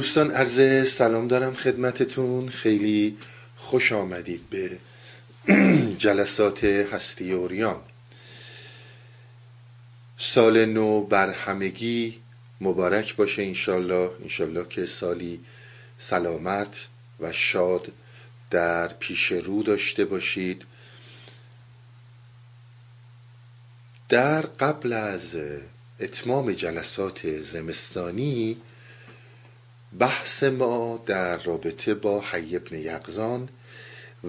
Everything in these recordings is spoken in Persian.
دوستان عرض سلام دارم خدمتتون. خیلی خوش آمدید به جلسات هستی اوریان. سال نو بر همگی مبارک باشه انشالله. انشالله که سالی سلامت و شاد در پیش رو داشته باشید. در قبل از اتمام جلسات زمستانی بحث ما در رابطه با حی ابن یقزان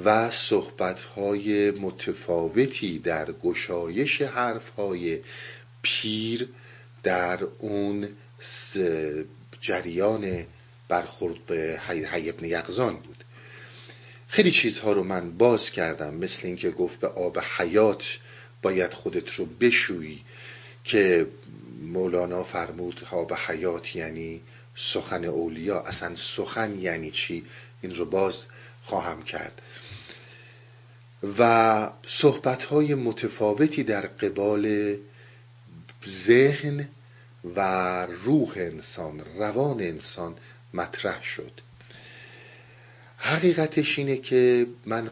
و صحبتهای متفاوتی در گشایش حرفهای پیر در اون جریان برخورد به حی ابن یقزان بود. خیلی چیزها رو من باز کردم مثل اینکه گفت به آب حیات باید خودت رو بشویی که مولانا فرمود آب حیات یعنی سخن اولیا. اصلا سخن یعنی چی؟ این رو باز خواهم کرد. و صحبت های متفاوتی در قبال ذهن و روح انسان روان انسان مطرح شد. حقیقتش اینه که من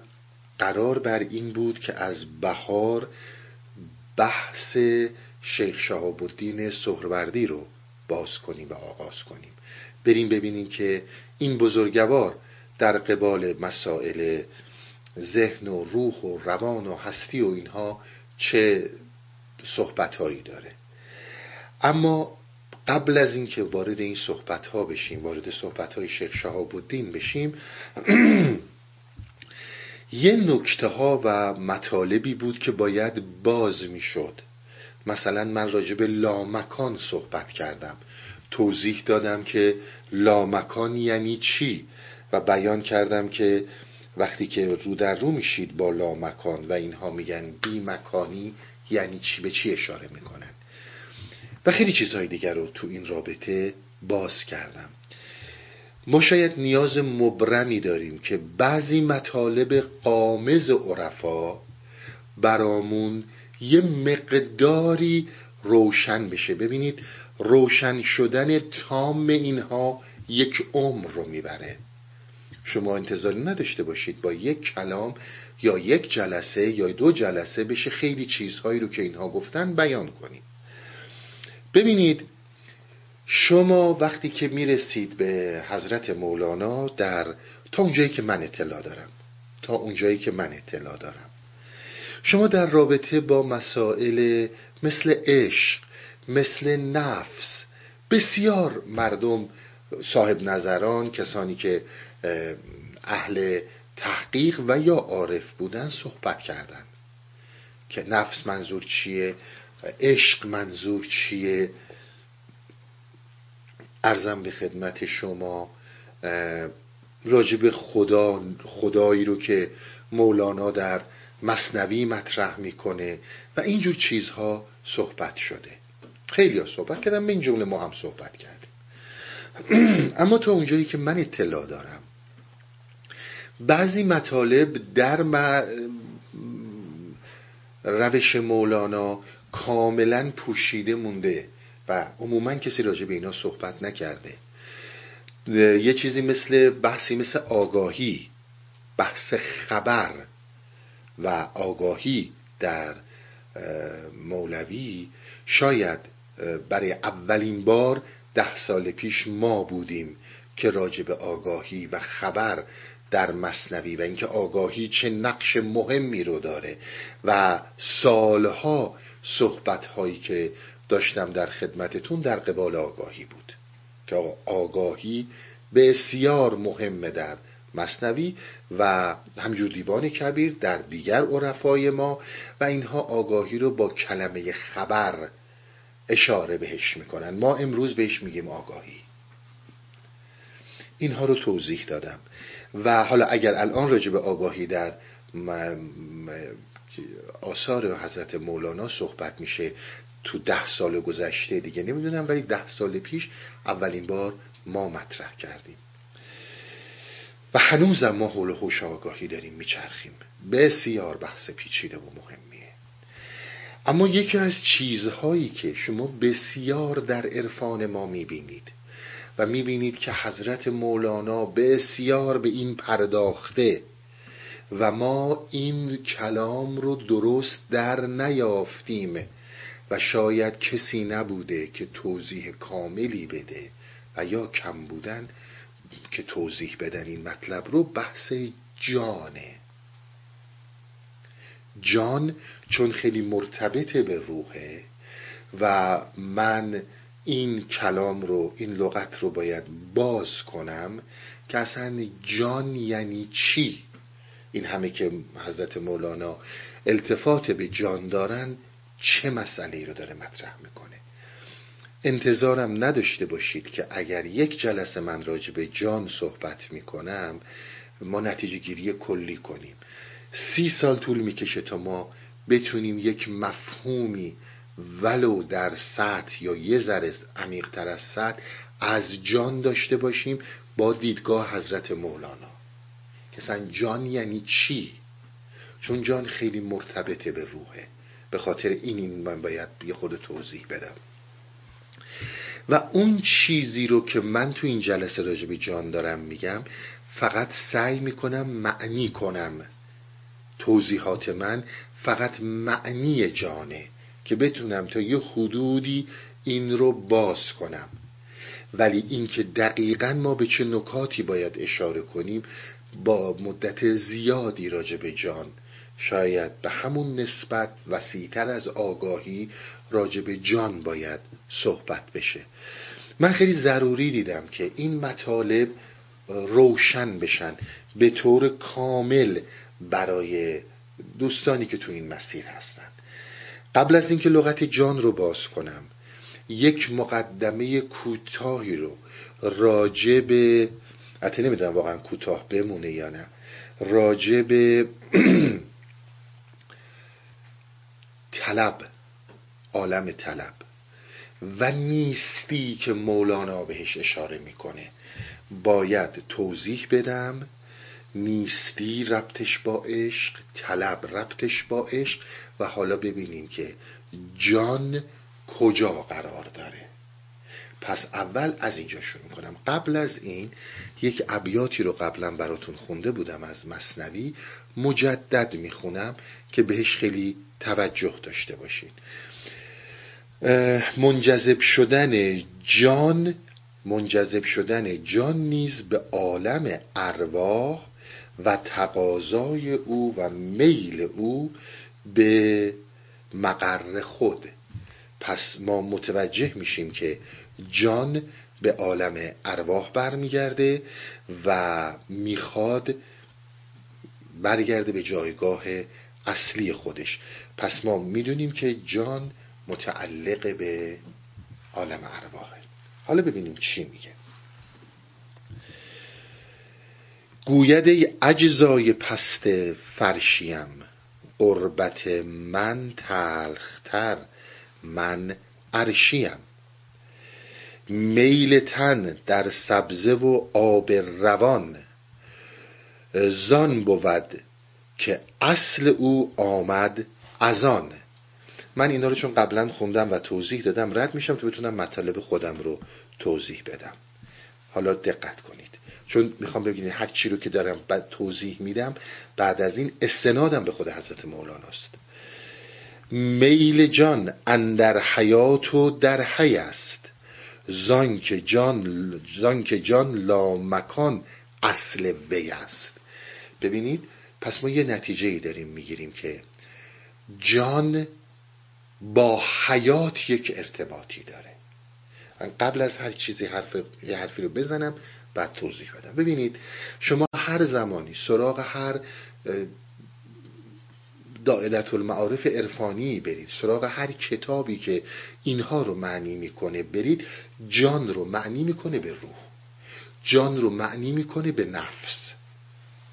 قرار بر این بود که از بهار بحث شیخ شهاب الدین سهروردی رو باز کنیم و آغاز کنیم. بریم ببینیم که این بزرگوار در قبال مسائل ذهن و روح و روان و هستی و اینها چه صحبتهایی داره. اما قبل از اینکه وارد این صحبت ها بشیم وارد صحبت های شیخ شهاب الدین بشیم یه نکته ها و مطالبی بود که باید باز می‌شد. مثلا من راجع به لامکان صحبت کردم. توضیح دادم که لامکان یعنی چی؟ و بیان کردم که وقتی که رو در رو میشید با لامکان و اینها میگن بی مکانی یعنی چی؟ به چی اشاره می‌کنن؟ و خیلی چیزهای دیگر رو تو این رابطه باز کردم. ما شاید نیاز مبرمی داریم که بعضی مطالب قامز عرفا برامون یه مقداری روشن بشه. ببینید روشن شدن تام اینها یک عمر رو می‌بره. شما انتظاری نداشته باشید با یک کلام یا یک جلسه یا دو جلسه بشه خیلی چیزهایی رو که اینها گفتن بیان کنید. ببینید شما وقتی که می‌رسید به حضرت مولانا در تا اونجایی که من اطلاع دارم تا اونجایی که من اطلاع دارم شما در رابطه با مسائل مثل عشق مثل نفس بسیار مردم صاحب نظران کسانی که اهل تحقیق و یا عارف بودن صحبت کردن که نفس منظور چیه؟ عشق منظور چیه؟ ارزم به خدمت شما راجب خدا خدایی رو که مولانا در مصنوی مطرح می‌کنه و اینجور چیزها صحبت شده. خیلی ها صحبت کردم این جمله ما هم صحبت کردیم. اما تا اونجایی که من اطلاع دارم بعضی مطالب در روش مولانا کاملا پوشیده مونده و عموما کسی راجع به اینا صحبت نکرده. یه چیزی مثل بحثی مثل آگاهی بحث خبر و آگاهی در مولوی شاید برای اولین بار ده سال پیش ما بودیم که راجع به آگاهی و خبر در مصنوی و اینکه آگاهی چه نقش مهمی رو داره. و سالها صحبت هایی که داشتم در خدمتتون در قبال آگاهی بود که آگاهی بسیار مهمه در مصنوی و همجور دیوان کبیر در دیگر عرفای ما و اینها آگاهی رو با کلمه خبر اشاره بهش می‌کنن. ما امروز بهش میگیم آگاهی. اینها رو توضیح دادم. و حالا اگر الان راجع به آگاهی در آثار حضرت مولانا صحبت میشه تو ده سال گذشته دیگه نمی‌دونم ولی ده سال پیش اولین بار ما مطرح کردیم. و هنوزم ما حول هوش آگاهی داریم میچرخیم. بسیار بحث پیچیده و مهمیه. اما یکی از چیزهایی که شما بسیار در عرفان ما می‌بینید و می‌بینید که حضرت مولانا بسیار به این پرداخته و ما این کلام رو درست در نیافتیم و شاید کسی نبوده که توضیح کاملی بده و یا کم بودن که توضیح بدن این مطلب رو بحث جانه. جان چون خیلی مرتبط به روحه و من این کلام رو این لغت رو باید باز کنم که اصلا جان یعنی چی؟ این همه که حضرت مولانا التفات به جان دارن چه مسئله رو داره مطرح می‌کنه؟ انتظارم نداشته باشید که اگر یک جلسه من راجع به جان صحبت می‌کنم ما نتیجه گیری کلی کنیم. سی سال طول می‌کشه تا ما بتونیم یک مفهومی ولو در سطح یا یه ذره عمیقتر از سطح از جان داشته باشیم با دیدگاه حضرت مولانا. که جان یعنی چی؟ چون جان خیلی مرتبطه به روحه. به خاطر این, این من باید یه خود توضیح بدم. و اون چیزی رو که من تو این جلسه راجع جان دارم میگم فقط سعی می‌کنم معنی کنم. توضیحات من فقط معنی جانه که بتونم تا یه حدودی این رو باز کنم. ولی اینکه دقیقا ما به چه نکاتی باید اشاره کنیم با مدت زیادی راجع به جان شاید به همون نسبت وسیعتر از آگاهی راجع به جان باید صحبت بشه. من خیلی ضروری دیدم که این مطالب روشن بشن به طور کامل برای دوستانی که تو این مسیر هستند قبل از اینکه لغت جان رو باز کنم یک مقدمه کوتاهی رو راجع به حتی نمی‌دونم واقعا کوتاه بمونه یا نه راجع به طلب عالم طلب. و نیستی که مولانا بهش اشاره می‌کنه. باید توضیح بدم نیستی ربطش با عشق طلب ربطش با عشق. و حالا ببینیم که جان کجا قرار داره. پس اول از اینجا شروع کنم قبل از این یک ابیاتی رو قبلا براتون خونده بودم از مصنوی. مجدد می‌خونم که بهش خیلی توجه داشته باشید. منجذب شدن جان منجذب شدن جان نیز به عالم ارواح و تقاضای او و میل او به مقر خود. پس ما متوجه میشیم که جان به عالم ارواح برمیگرده و می‌خواد برگرده به جایگاه اصلی خودش. پس ما می‌دونیم که جان متعلق به عالم ارواحه. حالا ببینیم چی میگه. گوید ای اجزای پست فرشیم قربت من تلختر من عرشیم. میل تن در سبزه و آب روان. زان بود که اصل او آمد از آن. من اینا رو چون قبلا خوندم و توضیح دادم رد میشم تا بتونم مطالب خودم رو توضیح بدم. حالا دقت کنید. چون می‌خوام ببینید هر چی رو که دارم بعد توضیح میدم بعد از این استنادم به خود حضرت مولانا میل جان اندر حیات و در حی است. زان که جان زان که جان لا مکان اصل وی است. ببینید پس ما یه نتیجه ای داریم می‌گیریم که جان با حیات یک ارتباطی داره. من قبل از هر چیزی حرف یه حرفی رو بزنم بعد توضیح بدم. ببینید شما هر زمانی سراغ هر دائرت المعارف عرفانی. برید سراغ هر کتابی که اینها رو معنی می‌کنه. برید جان رو معنی می‌کنه به روح. جان رو معنی می‌کنه به نفس.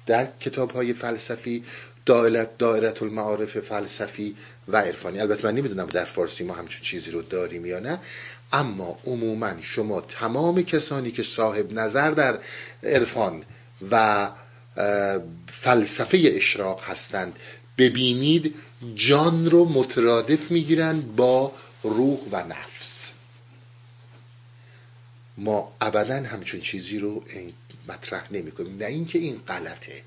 در کتاب های فلسفی دائرت دائرت المعارف فلسفی و عرفانی. البته من نمی‌دونم در فارسی ما همچون چیزی رو داریم یا نه. اما عموما شما تمام کسانی که صاحب نظر در عرفان و فلسفه اشراق هستند ببینید جان رو مترادف می‌گیرن با روح و نفس. ما ابدا همچون چیزی رو مطرح نمی کنیم نه اینکه این غلطه.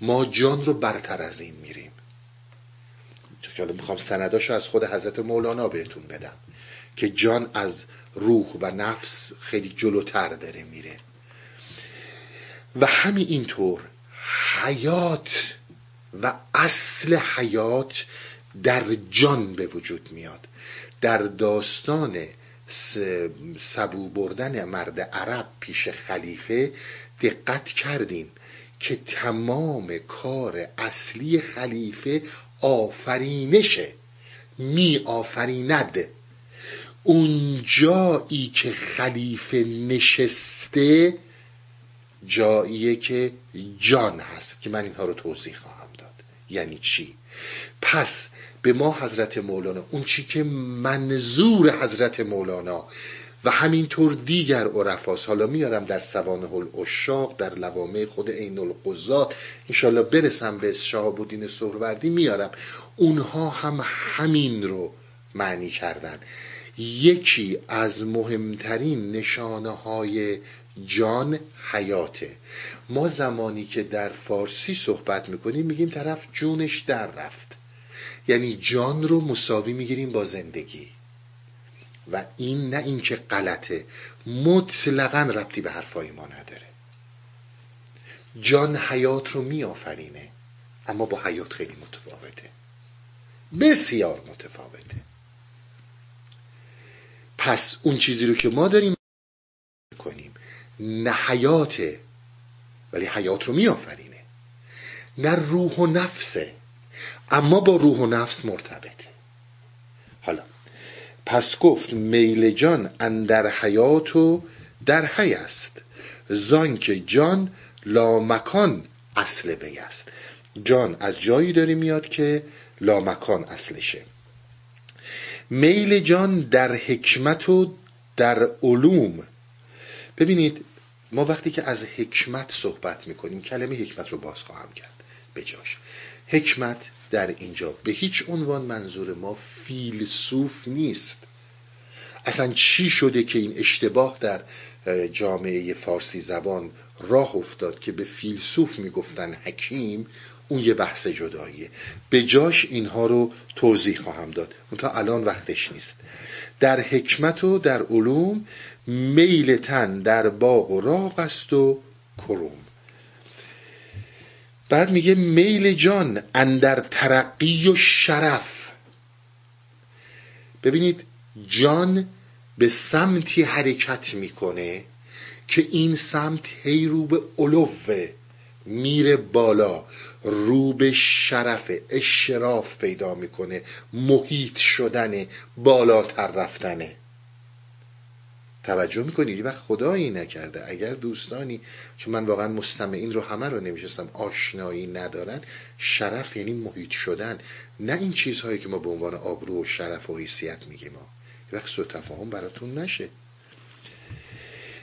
ما جان رو برتر از این میریم. که حالا می‌خوام سنداشو از خود حضرت مولانا بهتون بدم که جان از روح و نفس خیلی جلوتر داره میره. و همین اینطور حیات و اصل حیات در جان به وجود میاد. در داستان سبو بردن مرد عرب پیش خلیفه دقت کردین که تمام کار اصلی خلیفه آفرینشه می آفریند. اون جایی که خلیفه نشسته جاییه که جان هست که من اینها رو توضیح خواهم. یعنی چی؟ پس به ما حضرت مولانا اون چی که منظور حضرت مولانا و همینطور دیگر عرفاس حالا میارم در سوانه الاشاق در لوامه خود عین القضات انشالله برسم به شهاب الدین سهروردی میارم. اونها هم همین رو معنی کردن. یکی از مهمترین نشانه های جان حیاته. ما زمانی که در فارسی صحبت می‌کنیم میگیم طرف جونش در رفت. یعنی جان رو مساوی می‌گیریم با زندگی. و این نه اینکه غلطه مطلقا ربطی به حرفای ما نداره. جان حیات رو میآفرینه اما با حیات خیلی متفاوته. بسیار متفاوته. پس اون چیزی رو که ما داریم نه حیاته ولی حیات رو میآفرینه. نه روح و نفسه اما با روح و نفس مرتبطه. حالا پس گفت میل جان اندر حیات و در حی است زان که جان لامکان اصل وی است. جان از جایی داره میاد که لامکان اصلشه. میل جان در حکمت و در علوم. ببینید ما وقتی که از حکمت صحبت می‌کنیم کلمه حکمت رو باز خواهم کرد. به جاش حکمت در اینجا به هیچ عنوان منظور ما فیلسوف نیست. اصلا چی شده که این اشتباه در جامعه فارسی زبان راه افتاد که به فیلسوف می‌گفتن حکیم اون یه بحث جداییه. به جاش اینها رو توضیح خواهم داد. تا الان وقتش نیست. در حکمت و در علوم میل تن در باغ و راغ است و کروم. بعد میگه میل جان اندر ترقی و شرف. ببینید جان به سمتی حرکت می‌کنه که این سمت هی رو به علوه میره بالا رو به شرف اشراف پیدا می‌کنه محیط شدن بالاتر رفتنه. توجه می‌کنید وقت خدایی نکرده. اگر دوستانی چون من واقعا مستمعین رو همه رو نمیشستم آشنایی ندارن شرف یعنی محیط شدن. نه این چیزهایی که ما به عنوان آبرو و شرف و حیثیت میگیم. ما وقت سو تفاهم براتون نشه.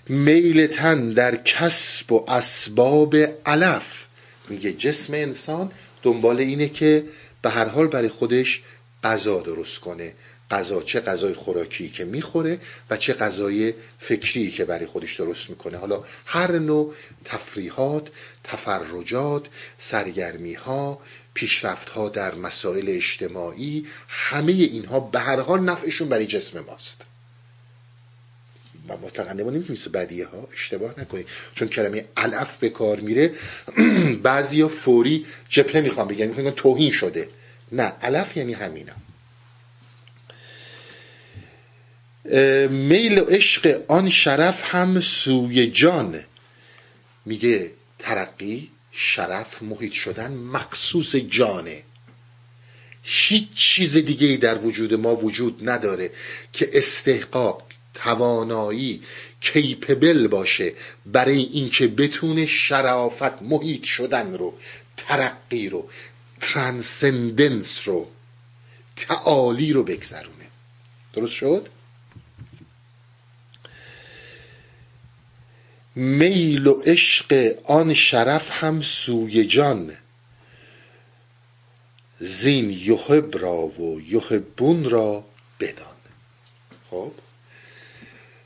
میل تن در کسب و اسباب علف. میگه جسم انسان دنبال اینه که به هر حال برای خودش غذا درست کنه. غذا چه غذای خوراکی که می‌خوره و چه غذای فکری که برای خودش درست می‌کنه. حالا هر نوع تفریحات تفرجات سرگرمی ها پیشرفت ها در مسائل اجتماعی همه اینها به هر حال نفعشون برای جسم ماست. و مطلقا نمونیم که بدیه ها اشتباه نکنید چون کلمه علف به کار میره بعضی ها فوری جبهه می‌خوام بگن می‌خوام توهین شده. نه علف یعنی همینا. میل و عشق آن شرف هم سوی جان. میگه ترقی شرف محیط شدن مخصوص جانه هیچ چیز دیگه در وجود ما وجود نداره که استحقاق توانایی کیپبل باشه برای اینکه بتونه شرافت محیط شدن رو ترقی رو ترانسندنس رو تعالی رو بگذرونه. درست شد؟ میل و عشق آن شرف هم سوی جان. زین یحب را و یحبون را بدان. خب؟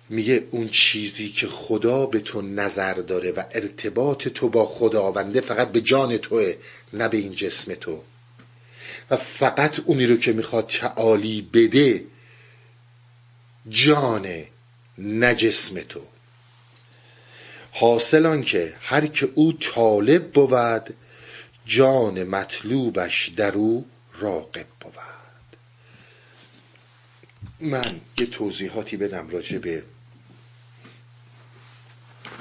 میگه اون چیزی که خدا به تو نظر داره و ارتباط تو با خداونده فقط به جان توه نه به این جسم تو. و فقط اونی رو که می‌خواد تعالی بده جان نه جسم تو. حاصل که هر که او طالب بود جان مطلوبش در او راقب بود. من یه توضیحاتی بدم راجع به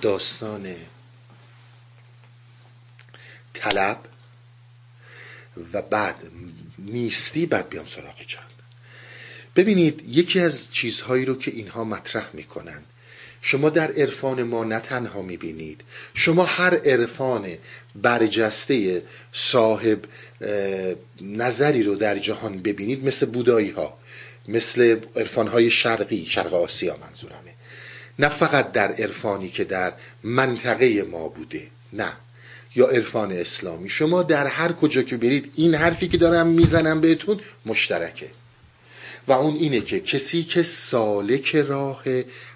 داستان طلب و بعد نیستی بعد بیام سراغ چند ببینید یکی از چیزهایی رو که اینها مطرح می‌کنن شما در عرفان ما نه تنها می‌بینید شما هر عرفان برجسته صاحب نظری رو در جهان ببینید مثل بودایی ها مثل عرفان های شرقی شرق آسیا منظورمه. نه فقط در عرفانی که در منطقه ما بوده نه. یا عرفان اسلامی. شما در هر کجا که برید این حرفی که دارم می‌زنم بهتون مشترکه. و اون اینه که کسی که سالک راه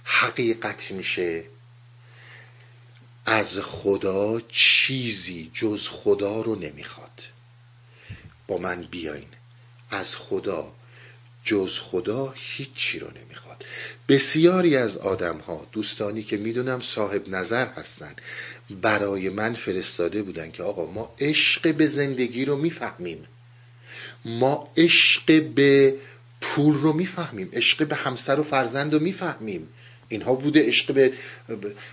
حقیقت میشه از خدا چیزی جز خدا رو نمی‌خواد. با من بیاین. از خدا جز خدا هیچی رو نمی‌خواد. بسیاری از آدم ها دوستانی که می‌دونم صاحب نظر هستن برای من فرستاده بودن که آقا ما عشق به زندگی رو می‌فهمیم. ما عشق به پول رو می‌فهمیم. عشق به همسر و فرزند رو می‌فهمیم. اینها بوده عشق به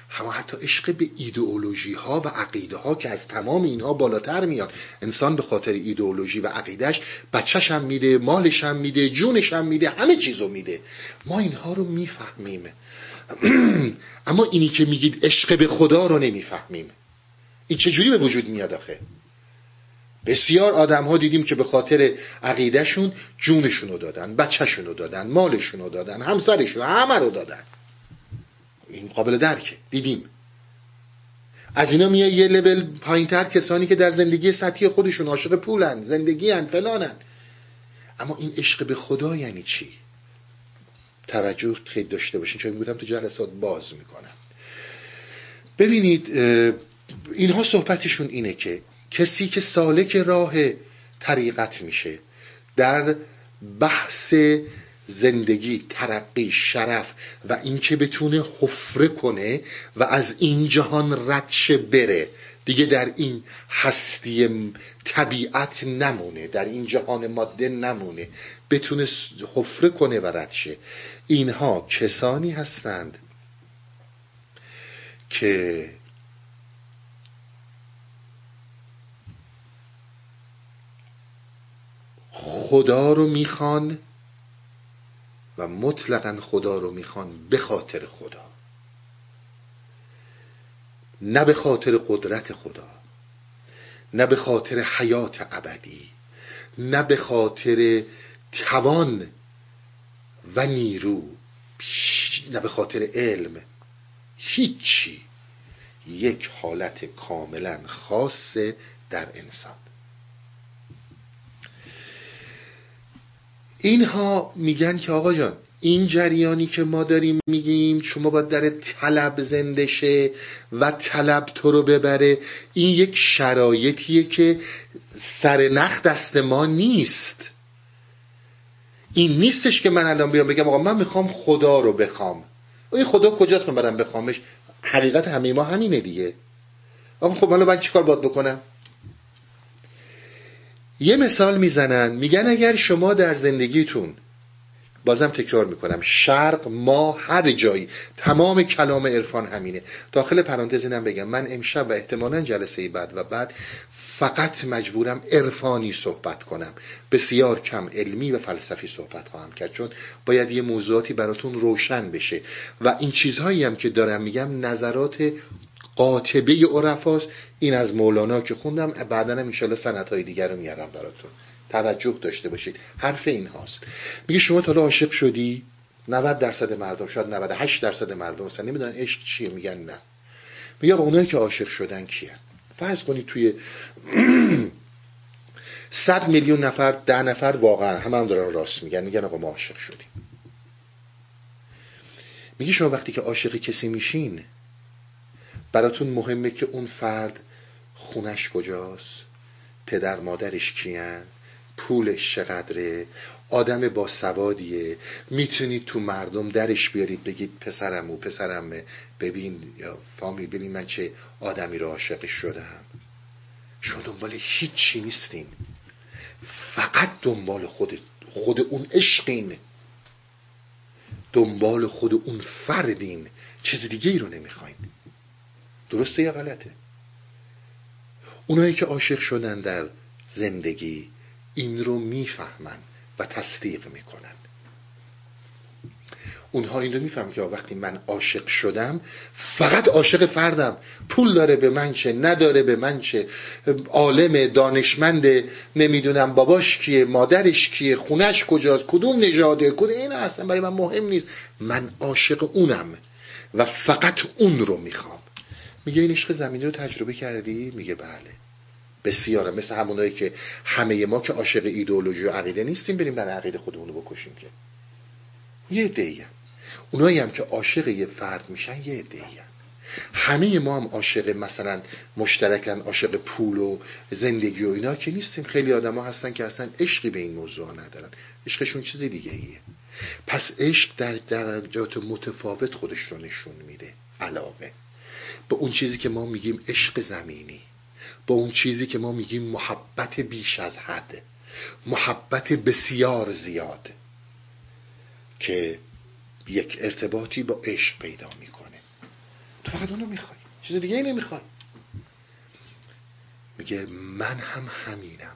همه حتی عشق به ایدئولوژی ها و عقیده ها که از تمام اینها بالاتر میاد. انسان به خاطر ایدئولوژی و عقیدهش بچهش هم میده مالش هم میده جونش هم میده همه چیزو میده. ما اینها رو می‌فهمیم. اما اینی که میگید عشق به خدا رو نمی‌فهمیم. این چجوری به وجود میاد آخه؟ بسیار آدم ها دیدیم که به خاطر عقیدهشون جونشون رو دادن بچهشون رو دادن مالشون رو دادن همسرشون همه رو دادن. این قابل درکه. دیدیم. از اینا میاد یه لول پایینتر کسانی که در زندگی سطحی خودشون عاشق پولن زندگی هن فلانن. اما این عشق به خدا یعنی چی؟ توجه خیلی داشته باشین چون میگم تو جلسات باز می‌کنم. ببینید اینها صحبتشون اینه که کسی که سالک راه طریقت میشه در بحث زندگی ترقی شرف و اینکه بتونه حفره کنه و از این جهان ردشه بره. دیگه در این هستی طبیعت نمونه در این جهان ماده نمونه. بتونه حفره کنه و ردشه اینها کسانی هستند که خدا رو می‌خوان و مطلقا خدا رو می‌خوان به خاطر خدا. نه به خاطر قدرت خدا نه به خاطر حیات ابدی نه به خاطر توان و نیرو نه به خاطر علم. هیچی. یک حالت کاملا خاص در انسان. اینها میگن که آقا جان این جریانی که ما داریم میگیم شما باید در طلب زنده شه و طلب تو رو ببره. این یک شرایطیه که سر نخ دست ما نیست. این نیستش که من الان بیام بگم آقا من می‌خوام خدا رو بخوام. این خدا کجاست من برم بخوامش؟ حقیقت همه ما همینه دیگه. آقا خب حالا من چیکار باید بکنم؟ یه مثال می‌زنن میگن اگر شما در زندگیتون بازم تکرار می‌کنم شرق ما هر جایی تمام کلام عرفان همینه. داخل پرانتز اینم بگم من امشب و احتمالا جلسه بعد و بعد فقط مجبورم عرفانی صحبت کنم. بسیار کم علمی و فلسفی صحبت خواهم کرد چون باید یه موضوعاتی براتون روشن بشه. و این چیزهایی هم که دارم میگم نظرات قاطبه عرفاست این از مولانا که خوندم. بعدا هم انشالله سنت های دیگر رو میارم براتون. توجه داشته باشید. حرف این هاست. میگه شما تا عاشق شدی؟ 90 درصد مردم شاید 98 درصد مردم اصلا نمی‌دونن عشق چیه میگن نه. میگه اونایی که عاشق شدن کیه فرض کنید توی 100 میلیون نفر ده نفر واقعا همه هم دارن راست میگن. میگن آقا ما عاشق شدیم. میگی شما وقتی که عاشق کسی میشین براتون مهمه که اون فرد خونش کجاست؟ پدر مادرش کیان؟ پولش چقدره؟ آدم با سوادیه؟ می‌تونید تو مردم درش بیارید بگید پسرم و پسرمه؟ ببین یا فامی ببین من چه آدمی رو عاشق شدم. شما دنبال هیچی نیستین. فقط دنبال خود خود اون عشقین. دنبال خود اون فردین. چیز دیگه ای رو نمی‌خواین. درسته یا غلطه؟ اونایی که عاشق شدن در زندگی این رو می‌فهمن و تصدیق می‌کنن. اونها این رو میفهم که وقتی من عاشق شدم فقط عاشق فردم. پول داره به من چه نداره به من چه. عالم دانشمند نمی‌دونم باباش کیه مادرش کیه خونش کجاست کدوم نژاده کدوم این اصلا برای من مهم نیست. من عاشق اونم و فقط اون رو می‌خوام. میگه این عشق زمینی رو تجربه کردی؟ میگه بله. بسیاره مثل همونایی که همه ما که عاشق ایدئولوژی و عقیده نیستیم بریم برای عقیده خودمون رو بکشیم که. یه دیگه اونایی هم که عاشق یه فرد میشن یه عده همه ما هم عاشق مثلا مشترکن عاشق پول و زندگی و اینا که نیستیم. خیلی آدما هستن که اصلا عشقی به این موضوع ندارن. عشقشون چیز دیگه ایه. پس عشق در درجات متفاوت خودش رو نشون میده. علاقه به اون چیزی که ما میگیم عشق زمینی با اون چیزی که ما میگیم محبت بیش از حد محبت بسیار زیاد که یک ارتباطی با عشق پیدا می‌کنه. تو فقط اونو می‌خوای چیز دیگه ای نمی‌خوای. میگه من هم همینم.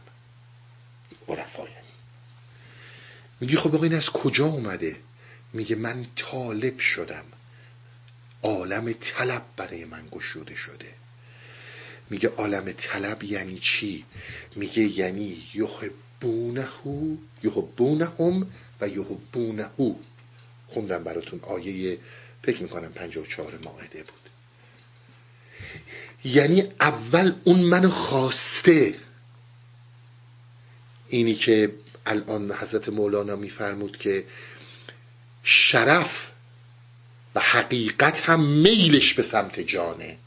عرفا یعنی میگه خب این از کجا اومده؟ میگه من طالب شدم. عالم طلب برای من گشوده شده. میگه عالم طلب یعنی چی؟ میگه یعنی یحبونه یحبونهم و یحبونه خوندم براتون آیه فکر می‌کنم 54 ماهده بود. یعنی اول اون منو خواسته. اینی که الان حضرت مولانا میفرمود که شرف و حقیقت هم میلش به سمت جانه.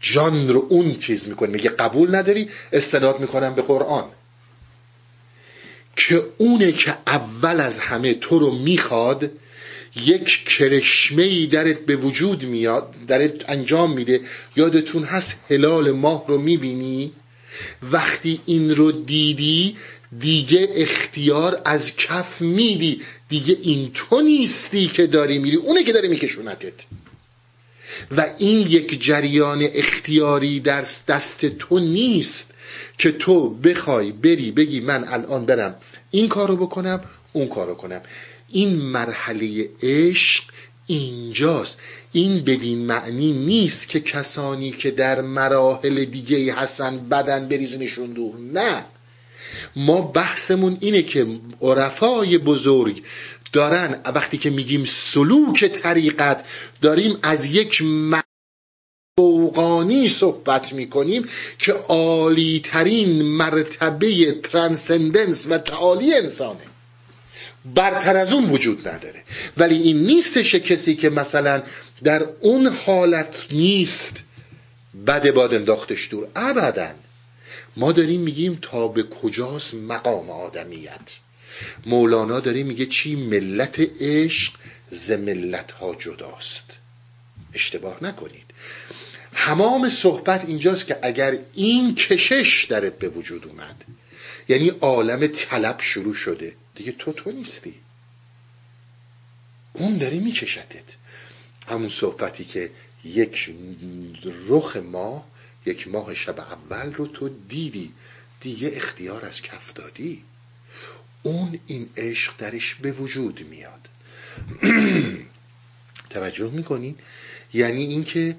جان رو اون چیز می‌کنه. میگه قبول نداری استناد می‌کنم به قرآن. که اونه که اول از همه تو رو می‌خواد یک کرشمه ای درت به وجود میاد درت انجام میده. یادتون هست هلال ماه رو می‌بینی؟ وقتی این رو دیدی دیگه اختیار از کف میدی. دیگه این تو نیستی که داری میری. اونه که داره میکشونتت. و این یک جریان اختیاری در دست تو نیست که تو بخوای بری بگی من الان برم این کارو بکنم اون کارو کنم. این مرحله عشق اینجاست. این بدین معنی نیست که کسانی که در مراحل دیگه هستن بدن بریزنشون دور. نه. ما بحثمون اینه که عرفای بزرگ دارن وقتی که میگیم سلوک طریقت داریم از یک فوقانی صحبت می‌کنیم که عالی ترین مرتبه ترانسندنس و تعالی انسانه. برتر از اون وجود نداره. ولی این نیستش کسی که مثلا در اون حالت نیست بد باد انداختش دور. ابدا. ما داریم میگیم تا به کجاست مقام آدمیت؟ مولانا داره میگه چی ملت عشق ز ملت ها جداست. اشتباه نکنید. همام صحبت اینجاست که اگر این کشش درت به وجود اومد یعنی عالم طلب شروع شده دیگه تو تو نیستی. اون داره میکشتت. همون صحبتی که یک رخ ماه یک ماه شب اول رو تو دیدی. دیگه اختیار از کف دادی. اون این عشق درش به وجود میاد. توجه می‌کنین یعنی اینکه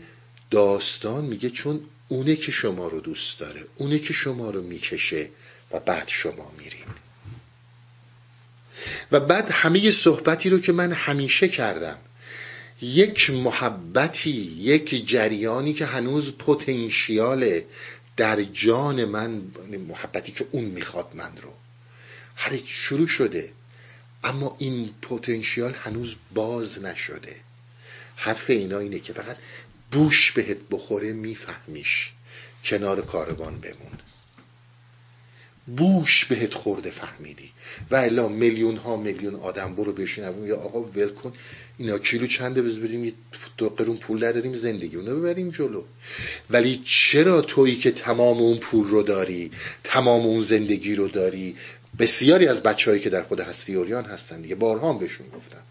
داستان میگه چون اونه که شما رو دوست داره اونه که شما رو می‌کشه و بعد شما میرین و بعد همه صحبتی رو که من همیشه کردم یک محبتی یک جریانی که هنوز پتانسیال در جان من محبتی که اون می‌خواد من رو. هر شروع شده اما این پتانسیال هنوز باز نشده. حرف اینا اینه که فقط بوش بهت بخوره میفهمیش. کنار کاروان بمون. بوش بهت خورده فهمیدی. و الا میلیون ها میلیون آدم برو بشین یا آقا ول کن. اینا کیلو چنده بز بریم دو قرون پول داریم زندگی اونو ببریم جلو. ولی چرا تویی که تمام اون پول رو داری تمام اون زندگی رو داری؟ بسیاری از بچههایی که در خود هستی اوریان هستن دیگه. بارها هم بهشون گفتم.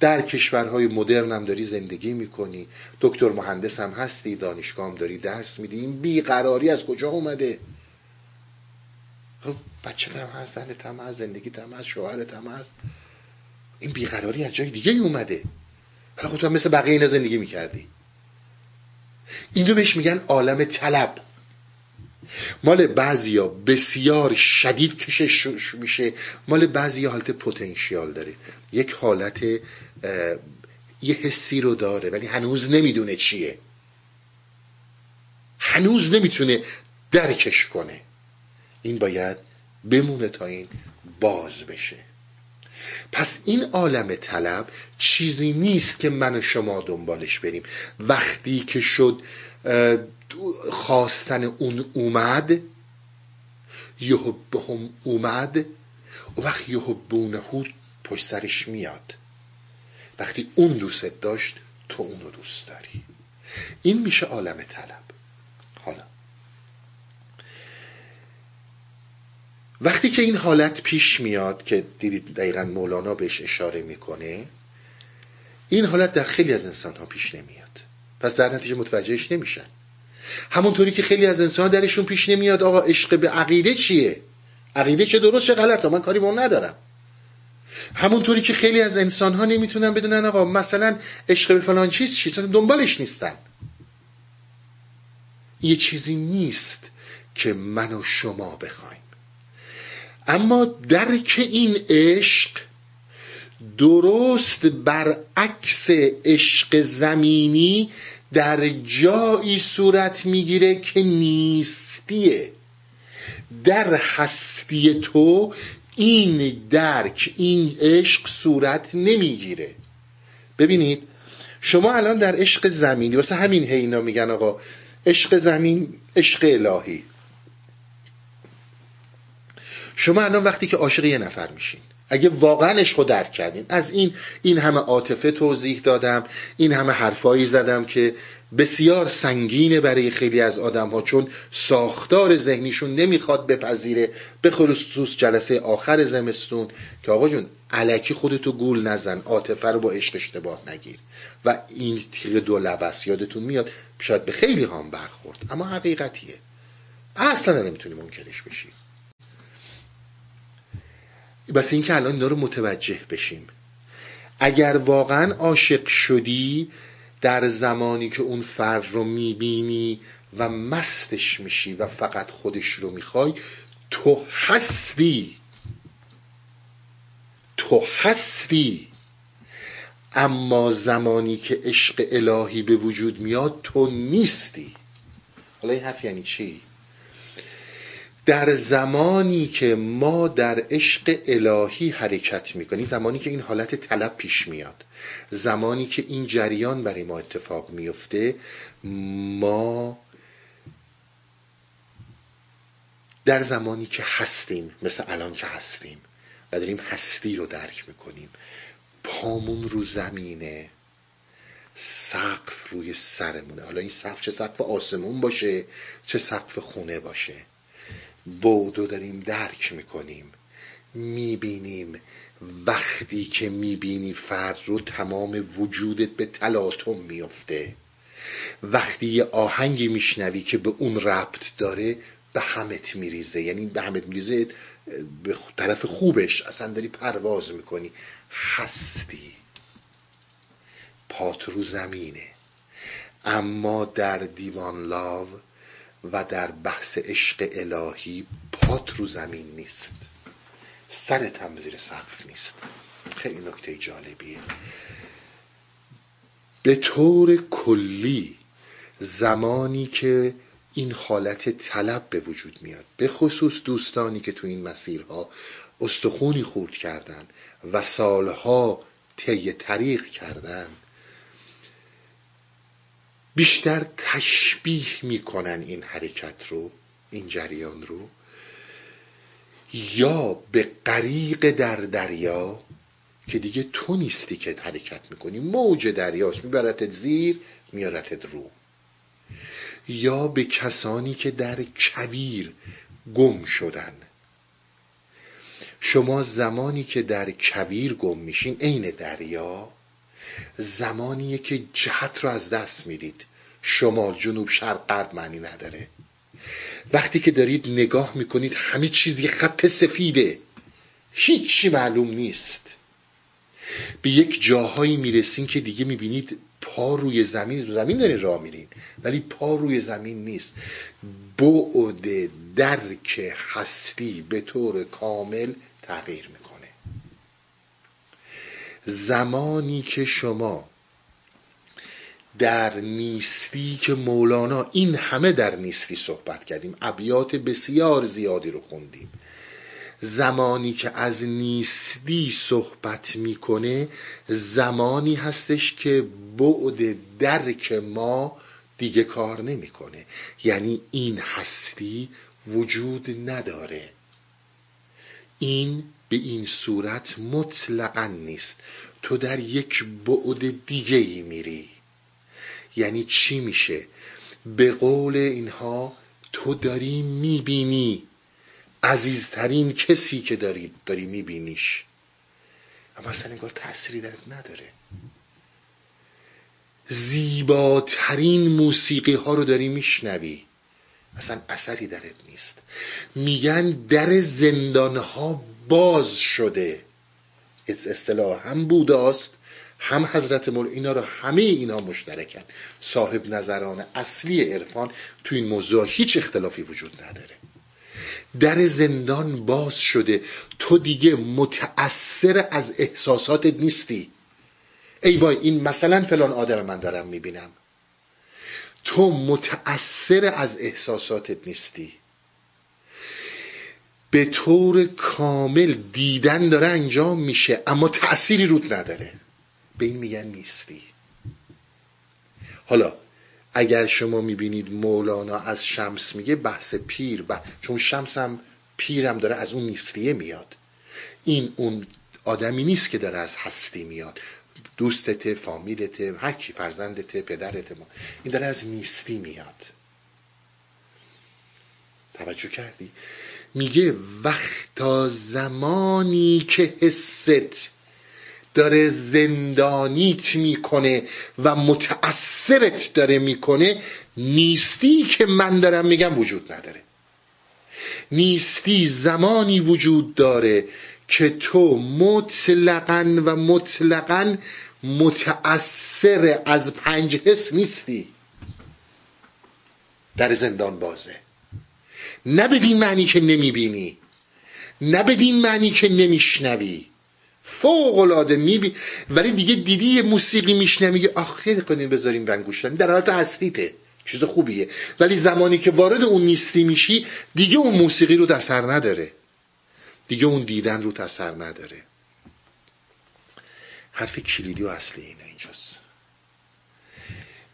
در کشورهای مدرن هم داری زندگی می‌کنی دکتر مهندس هم هستی دانشگاه هم داری درس میدی. این بیقراری از کجا اومده؟ خب بچه هم هست زن هست زندگی هم هست شوهر هم هست. این بیقراری از جای دیگه اومده. ولی خب تو مثل بقیه اینا زندگی می‌کردی. این رو بهش میگن عالم طلب. مال بعضیا بسیار شدید کشش میشه. مال بعضی حالت پتانسیال داره. یک حالت یه حسی رو داره ولی هنوز نمی‌دونه چیه. هنوز نمی‌تونه درکش کنه. این باید بمونه تا این باز بشه. پس این عالم طلب چیزی نیست که من و شما دنبالش بریم. وقتی که شد خواستن اون اومد یحبهم اومد و وقت یحبونه پشت سرش میاد. وقتی اون دوست داشت تو اونو دوست داری. این میشه عالم طلب حالا وقتی که این حالت پیش میاد که دیدید دقیقا مولانا بهش اشاره می‌کنه این حالت در خیلی از انسان ها پیش نمیاد. پس در نتیجه متوجهش نمیشن. همونطوری که خیلی از انسان درشون پیش نمیاد آقا عشق به عقیده چیه؟ عقیده چه درست چه غلطه من کاری با اون ندارم. همونطوری که خیلی از انسان ها نمی‌تونن بدونن آقا مثلا عشق به فلان چیز چی دنبالش نیستن. یه چیزی نیست که من و شما بخوایم. اما درک این عشق درست برعکس عشق زمینی در جایی صورت می‌گیره که نیستیه. در هستی تو این درک این عشق صورت نمی‌گیره. ببینید شما الان در عشق زمینی واسه همین هینا میگن آقا عشق زمین عشق الهی. شما الان وقتی که عاشق یه نفر میشین اگه واقعا عشق درک کردین از این این همه عاطفه توضیح دادم این همه حرفایی زدم که بسیار سنگینه برای خیلی از آدم ها چون ساختار ذهنیشون نمی‌خواد بپذیره به خصوص جلسه آخر زمستون که آقا جون علکی خودتو گول نزن عاطفه رو با عشق اشتباه نگیر. و این تیغ دو لبس یادتون میاد شاید به خیلی هم برخورد اما حقیقتیه. اصلا نمی‌تونی منکرش بشی. بس اینکه الان اینا رو متوجه بشیم. اگر واقعا عاشق شدی در زمانی که اون فرد رو می‌بینی و مستش میشی و فقط خودش رو می‌خوای تو هستی. تو هستی. اما زمانی که عشق الهی به وجود میاد تو نیستی. حالا این حرف یعنی چی؟ در زمانی که ما در عشق الهی حرکت می‌کنیم زمانی که این حالت طلب پیش میاد زمانی که این جریان برای ما اتفاق میفته ما در زمانی که هستیم مثل الان که هستیم و داریم هستی رو درک می‌کنیم پامون رو زمینه سقف روی سرمونه. حالا این سقف چه سقف آسمون باشه چه سقف خونه باشه. بودو داریم درک می‌کنیم. می‌بینیم. وقتی که می‌بینی فرد رو تمام وجودت به تلاطم میفته وقتی یه آهنگی میشنوی که به اون ربط داره به همت میریزه. یعنی به همت میریزه به طرف خوبش. اصلا داری پرواز می‌کنی. هستی. پات رو زمینه. اما در دیوان لاو و در بحث عشق الهی پات رو زمین نیست. سرت هم زیر سقف نیست. خیلی نکته جالبیه. به طور کلی زمانی که این حالت طلب به وجود میاد به خصوص دوستانی که تو این مسیرها استخونی خورد کردن و سالها طی طریق کردن بیشتر تشبیه می‌کنن این حرکت رو این جریان رو یا به غریق در دریا که دیگه تو نیستی که حرکت می‌کنی موج دریاست میبرتت زیر میارتت رو. یا به کسانی که در کویر گم شدن. شما زمانی که در کویر گم میشین عین دریا زمانیه که جهت رو از دست می‌دید. شمال جنوب شرق غرب معنی نداره. وقتی که دارید نگاه می‌کنید همه چیز یه خط سفیده. هیچی معلوم نیست. به یک جاهایی می‌رسین که دیگه می‌بینید پا روی زمین رو زمین دارین راه میرین ولی پا روی زمین نیست. بعد درک هستی به طور کامل تغییر می‌کنه. زمانی که شما در نیستی که مولانا این همه در نیستی صحبت کردیم ابیات بسیار زیادی رو خوندیم. زمانی که از نیستی صحبت می‌کنه زمانی هستش که بعد درک ما دیگه کار نمی‌کنه. یعنی این هستی وجود نداره. این به این صورت مطلقا نیست. تو در یک بعد دیگه ای میری. یعنی چی میشه؟ به قول اینها تو داری می‌بینی. عزیزترین کسی که داری داری میبینیش. اما اصلا انگار تأثیری درت نداره. زیباترین موسیقی ها رو داری میشنوی. اصلا اثری درت نیست. میگن در زندان ها باز شده. اصطلاح هم بوداست هم حضرت مول اینا رو همه اینا مشترکن. صاحب نظران اصلی عرفان تو این موضوع هیچ اختلافی وجود نداره. در زندان باز شده. تو دیگه متأثر از احساساتت نیستی. ای وای این مثلا فلان آدم من دارم می‌بینم. تو متأثر از احساساتت نیستی. به طور کامل دیدن داره انجام میشه اما تأثیری رود نداره. به این میگن نیستی. حالا اگر شما می‌بینید مولانا از شمس میگه بحث پیر بح... چون شمس هم پیرم داره از اون نیستیه میاد. این اون آدمی نیست که داره از هستی میاد. دوستته فامیلته هر کی فرزندته پدرت ما. این داره از نیستی میاد. توجه کردی؟ میگه وقتا زمانی که حست داره زندانیت می‌کنه و متأثرت داره می‌کنه نیستی که من دارم میگم وجود نداره. نیستی زمانی وجود داره که تو مطلقا و مطلقا متأثر از پنج حس نیستی. در زندان بازه. نه بدین معنی که نمی‌بینی نه بدین معنی که نمیشنوی. فوق العاده میبی ولی دیگه دیدی یه موسیقی میشنه میگه آخ خیلی کنیم بذاریم ون در حالت هستیته چیز خوبیه. ولی زمانی که وارد اون نیستی میشی دیگه اون موسیقی رو اثر نداره. دیگه اون دیدن رو اثر نداره. حرف کلیدی و اصلی اینه اینجاست.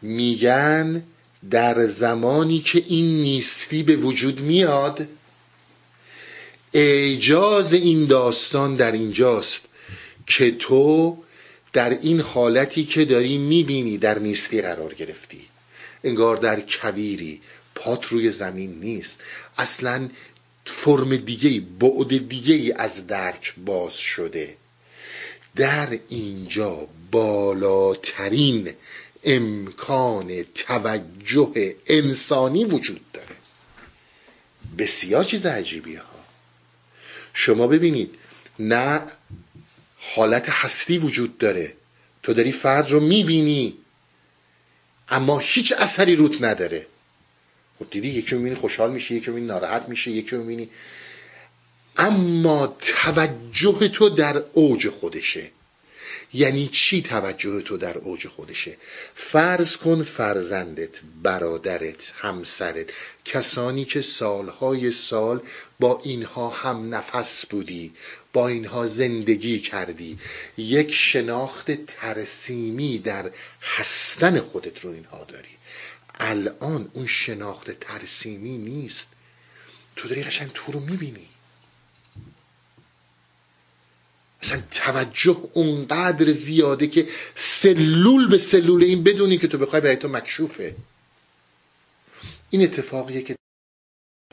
میگن در زمانی که این نیستی به وجود میاد اعجاز این داستان در اینجاست که تو در این حالتی که داری می‌بینی در نیستی قرار گرفتی. انگار در کویری پات روی زمین نیست. اصلا فرم دیگه بعد دیگه از درک باز شده. در اینجا بالاترین امکان توجه انسانی وجود داره. بسیار چیز عجیبیه ها. شما ببینید نه حالت هستی وجود داره. تو داری فرد رو می‌بینی اما هیچ اثری روت نداره. خب دیدی یکی می‌بینی خوشحال میشه یکی می‌بینی ناراحت میشه یکی می‌بینی. اما توجه تو در اوج خودشه. یعنی چی توجه تو در اوج خودشه؟ فرض کن فرزندت برادرت همسرت کسانی که سالهای سال با اینها هم نفس بودی با اینها زندگی کردی یک شناخت ترسیمی در هستن خودت رو اینها داری. الان اون شناخت ترسیمی نیست. تو داری قشنگ تو رو می‌بینی. اصلا توجه اونقدر زیاده که سلول به سلول این بدونی که تو بخوای برای تو مکشوفه. این اتفاقیه که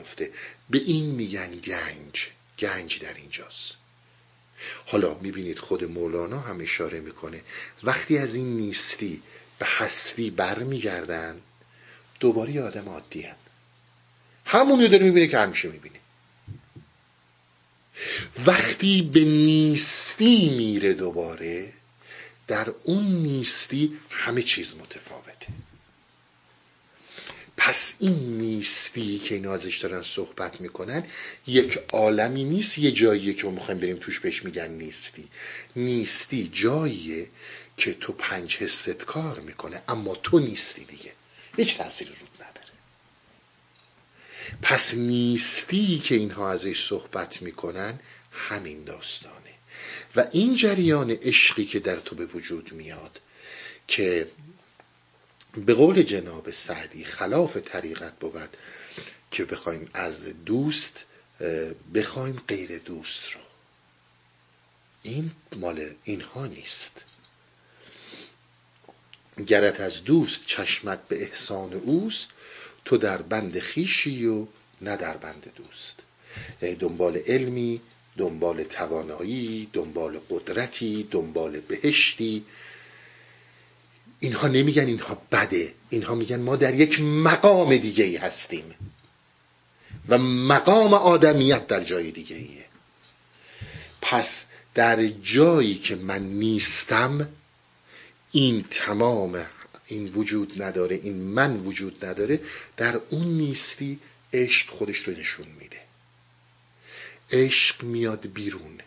افته به این میگن گنج. گنج در اینجاست. حالا می‌بینید خود مولانا هم اشاره می‌کنه. وقتی از این نیستی به هستی برمیگردن دوباره آدم عادی هم. همونی داره می‌بینه که همیشه می‌بینه. وقتی به نیستی میره دوباره در اون نیستی همه چیز متفاوته. پس این نیستی که اینا ازش دارن صحبت می‌کنن یک عالمی نیست یه جاییه که ما می‌خوایم بریم توش بهش میگن نیستی. نیستی جاییه که تو پنج حست کار می‌کنه اما تو نیستی دیگه. هیچ تاثیری رود نداره. پس نیستی که اینها ازش صحبت می‌کنن همین داستانه. و این جریان عشقی که در تو به وجود میاد که به قول جناب سعدی خلاف طریقت بود که بخوایم از دوست بخوایم غیر دوست رو. این مال اینها نیست. گرت از دوست چشمت به احسان اوست تو در بند خیشی و نه در بند دوست. یعنی دنبال علمی دنبال توانایی دنبال قدرتی دنبال بهشتی. اینها نمیگن اینها بده اینها میگن ما در یک مقام دیگه ای هستیم. و مقام آدمیت در جای دیگه ایه پس در جایی که من نیستم این تمام این وجود نداره این من وجود نداره در اون نیستی عشق خودش رو نشون میده. عشق میاد بیرون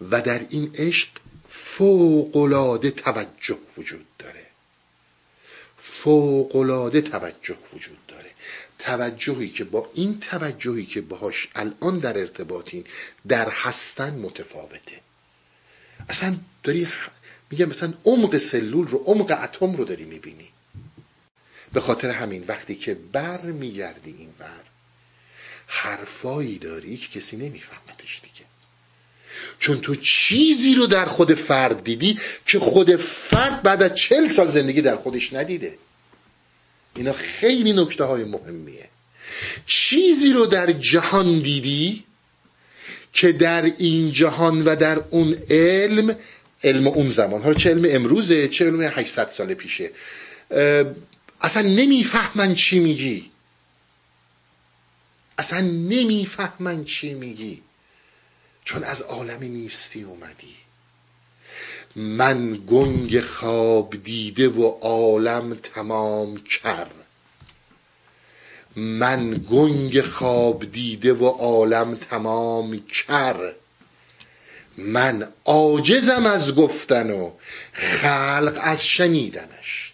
و در این عشق فوقلاده توجه وجود داره. فوقلاده توجه وجود داره. توجهی که با این توجهی که باهاش الان در ارتباطین در هستن متفاوته. اصلا داری میگه مثلا عمق سلول رو عمق اتم رو داری می‌بینی. به خاطر همین وقتی که بر میگردی این بر حرفایی داری که کسی نمیفهمتش دیگه. چون تو چیزی رو در خود فرد دیدی که خود فرد بعد از چل سال زندگی در خودش ندیده. اینا خیلی نکته های مهمیه. چیزی رو در جهان دیدی که در این جهان و در اون علم علم اون زمان. حالا چه علم امروزه چه علم 800 سال پیشه. اصلا نمی‌فهمن چی میگی. اصلا نمی‌فهمن چی میگی. چون از عالم نیستی اومدی. من گنگ خواب دیده و عالم تمام کر. من گنگ خواب دیده و عالم تمام کر. من عاجزم از گفتن و خلق از شنیدنش.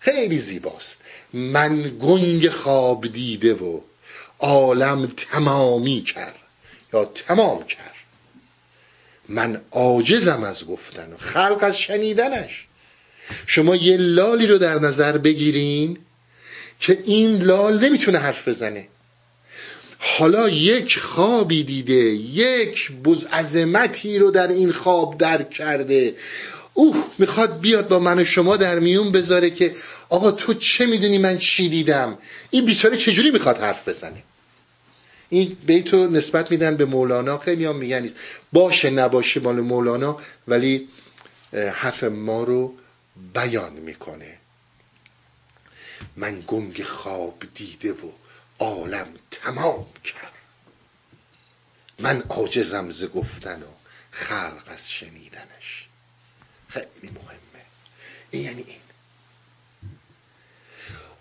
خیلی زیباست. من گنگ خواب دیده و عالم تمامی کرد یا تمام کرد من عاجزم از گفتن و خلق از شنیدنش. شما یه لالی رو در نظر بگیرین که این لال نمی‌تونه حرف بزنه. حالا یک خوابی دیده یک بز عظمتی رو در این خواب درک کرده. اوه می‌خواد بیاد با من و شما در میون بذاره که آقا تو چه می‌دونی من چی دیدم؟ این بیچاره چجوری می‌خواد حرف بزنه؟ این بیتو نسبت میدن به مولانا خیلی هم میگن نیست. باشه نباشه مال مولانا ولی حرف ما رو بیان می‌کنه. من گنگ خواب دیده و عالم تمام کرد. من عاجزم ز گفتن و خلق از شنیدنش. خیلی مهمه. این یعنی این.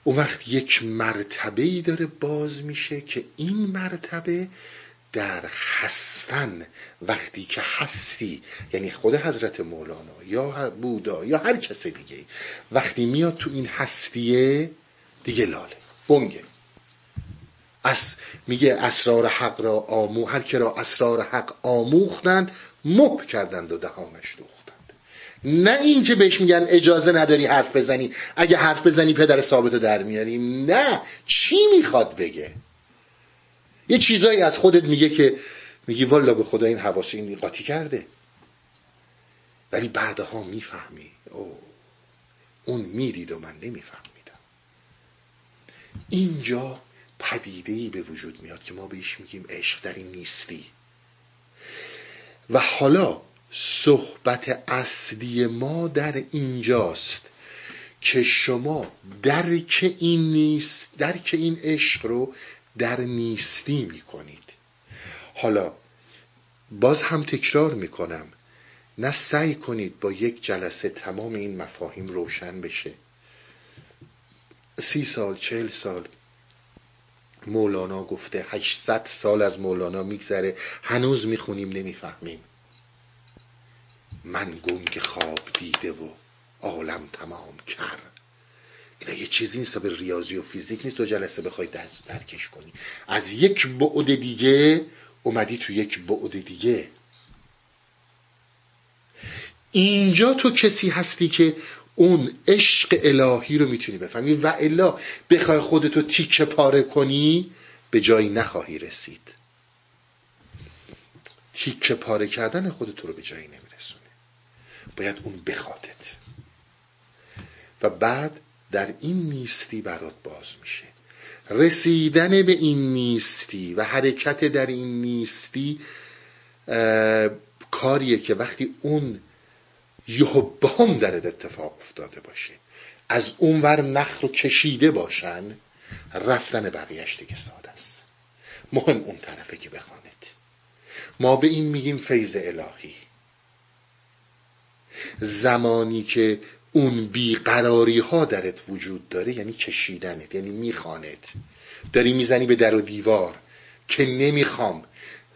اون وقت یک مرتبه ای داره باز میشه که این مرتبه در هستن. وقتی که هستی یعنی خود حضرت مولانا یا بودا یا هر کس دیگه وقتی میاد تو این هستیه دیگه لاله بنگه. اس میگه اسرار حق را آمو هر که را اسرار حق آموختند مهر کردند و دهانش دوختند. نه اینکه بهش میگن اجازه نداری حرف بزنی. اگه حرف بزنی پدر ثابت در میاریم نه. چی می‌خواد بگه؟ یه چیزایی از خودت میگه که میگی والا به خدا این حواس این قاطی کرده. ولی بعدها می‌فهمی. او اون می‌دید و من نمیفهمیدم. اینجا پدیده ای به وجود میاد که ما بهش میگیم عشق. در این نیستی. و حالا صحبت اصلی ما در اینجاست که شما درک این نیست درک این عشق رو در نیستی می‌کنید. حالا باز هم تکرار می‌کنم نه سعی کنید با یک جلسه تمام این مفاهیم روشن بشه. سی سال چهل سال مولانا گفته 800 سال از مولانا میگذره. هنوز می‌خونیم نمی‌فهمیم. من گنگ خواب دیده و عالم تمام کر. اینا یه چیزی نیست به ریاضی و فیزیک نیست. دو جلسه بخوای درکش کنی. از یک بعد دیگه اومدی تو یک بعد دیگه. اینجا تو کسی هستی که اون عشق الهی رو می‌تونی بفهمی و الا بخوای خودتو تیکه پاره کنی به جایی نخواهی رسید. تیکه پاره کردن خودتو رو به جایی نمیرسونه. باید اون بخوادت. و بعد در این نیستی برات باز میشه. رسیدن به این نیستی و حرکت در این نیستی کاریه که وقتی اون یهبام در اتفاق افتاده باشه. از اونور نخ رو کشیده باشن رفتن بقیهش دیگه ساده است. مهم اون طرفه که بخواند ما به این میگیم فیض الهی. زمانی که اون بیقراری ها درت وجود داره یعنی کشیدنت یعنی می‌خواند داری می‌زنی به در و دیوار که نمی‌خوام.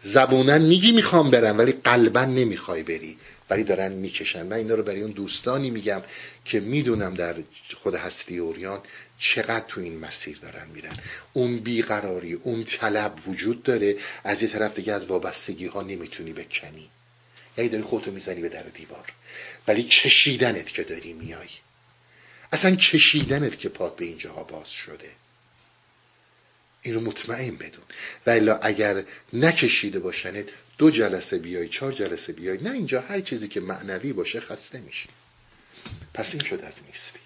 زبونن میگی می‌خوام برم ولی قلبا نمی‌خوای بری. ولی دارن می‌کشن. من اینا رو برای اون دوستانی میگم که می‌دونم در خود هستی اوریان چقدر تو این مسیر دارن میرن. اون بیقراری اون طلب وجود داره. از یه طرف دیگه از وابستگی ها نمی‌تونی بکنی. یعنی داری خودتو می‌زنی به در و دیوار. ولی کشیدنت که داری میای. اصلا کشیدنت که پاک به اینجاها باز شده. این رو مطمئن بدون. و اگر نکشیده باشنت دو جلسه بیای چهار جلسه بیای نه اینجا هر چیزی که معنوی باشه خسته میشی. پس این شد از نیستی.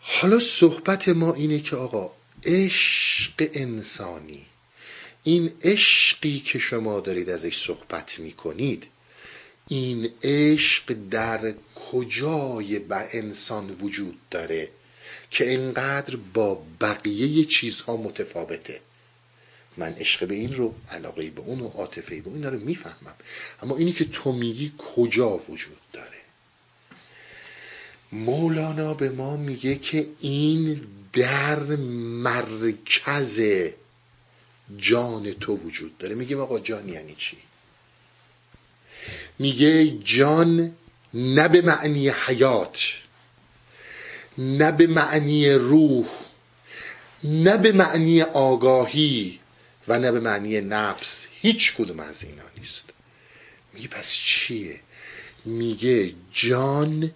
حالا صحبت ما اینه که آقا عشق انسانی این عشقی که شما دارید ازش صحبت می‌کنید این عشق در کجای به انسان وجود داره که اینقدر با بقیه چیزها متفاوته؟ من عشق به این رو علاقه به اون و عاطفه به اون رو می‌فهمم. اما اینی که تو میگی کجا وجود داره؟ مولانا به ما میگه که این در مرکز جان تو وجود داره. میگه آقا جان یعنی چی؟ میگه جان نه به معنی حیات نه به معنی روح نه به معنی آگاهی و نه به معنی نفس. هیچ کدوم از اینا نیست. میگه پس چیه؟ میگه جان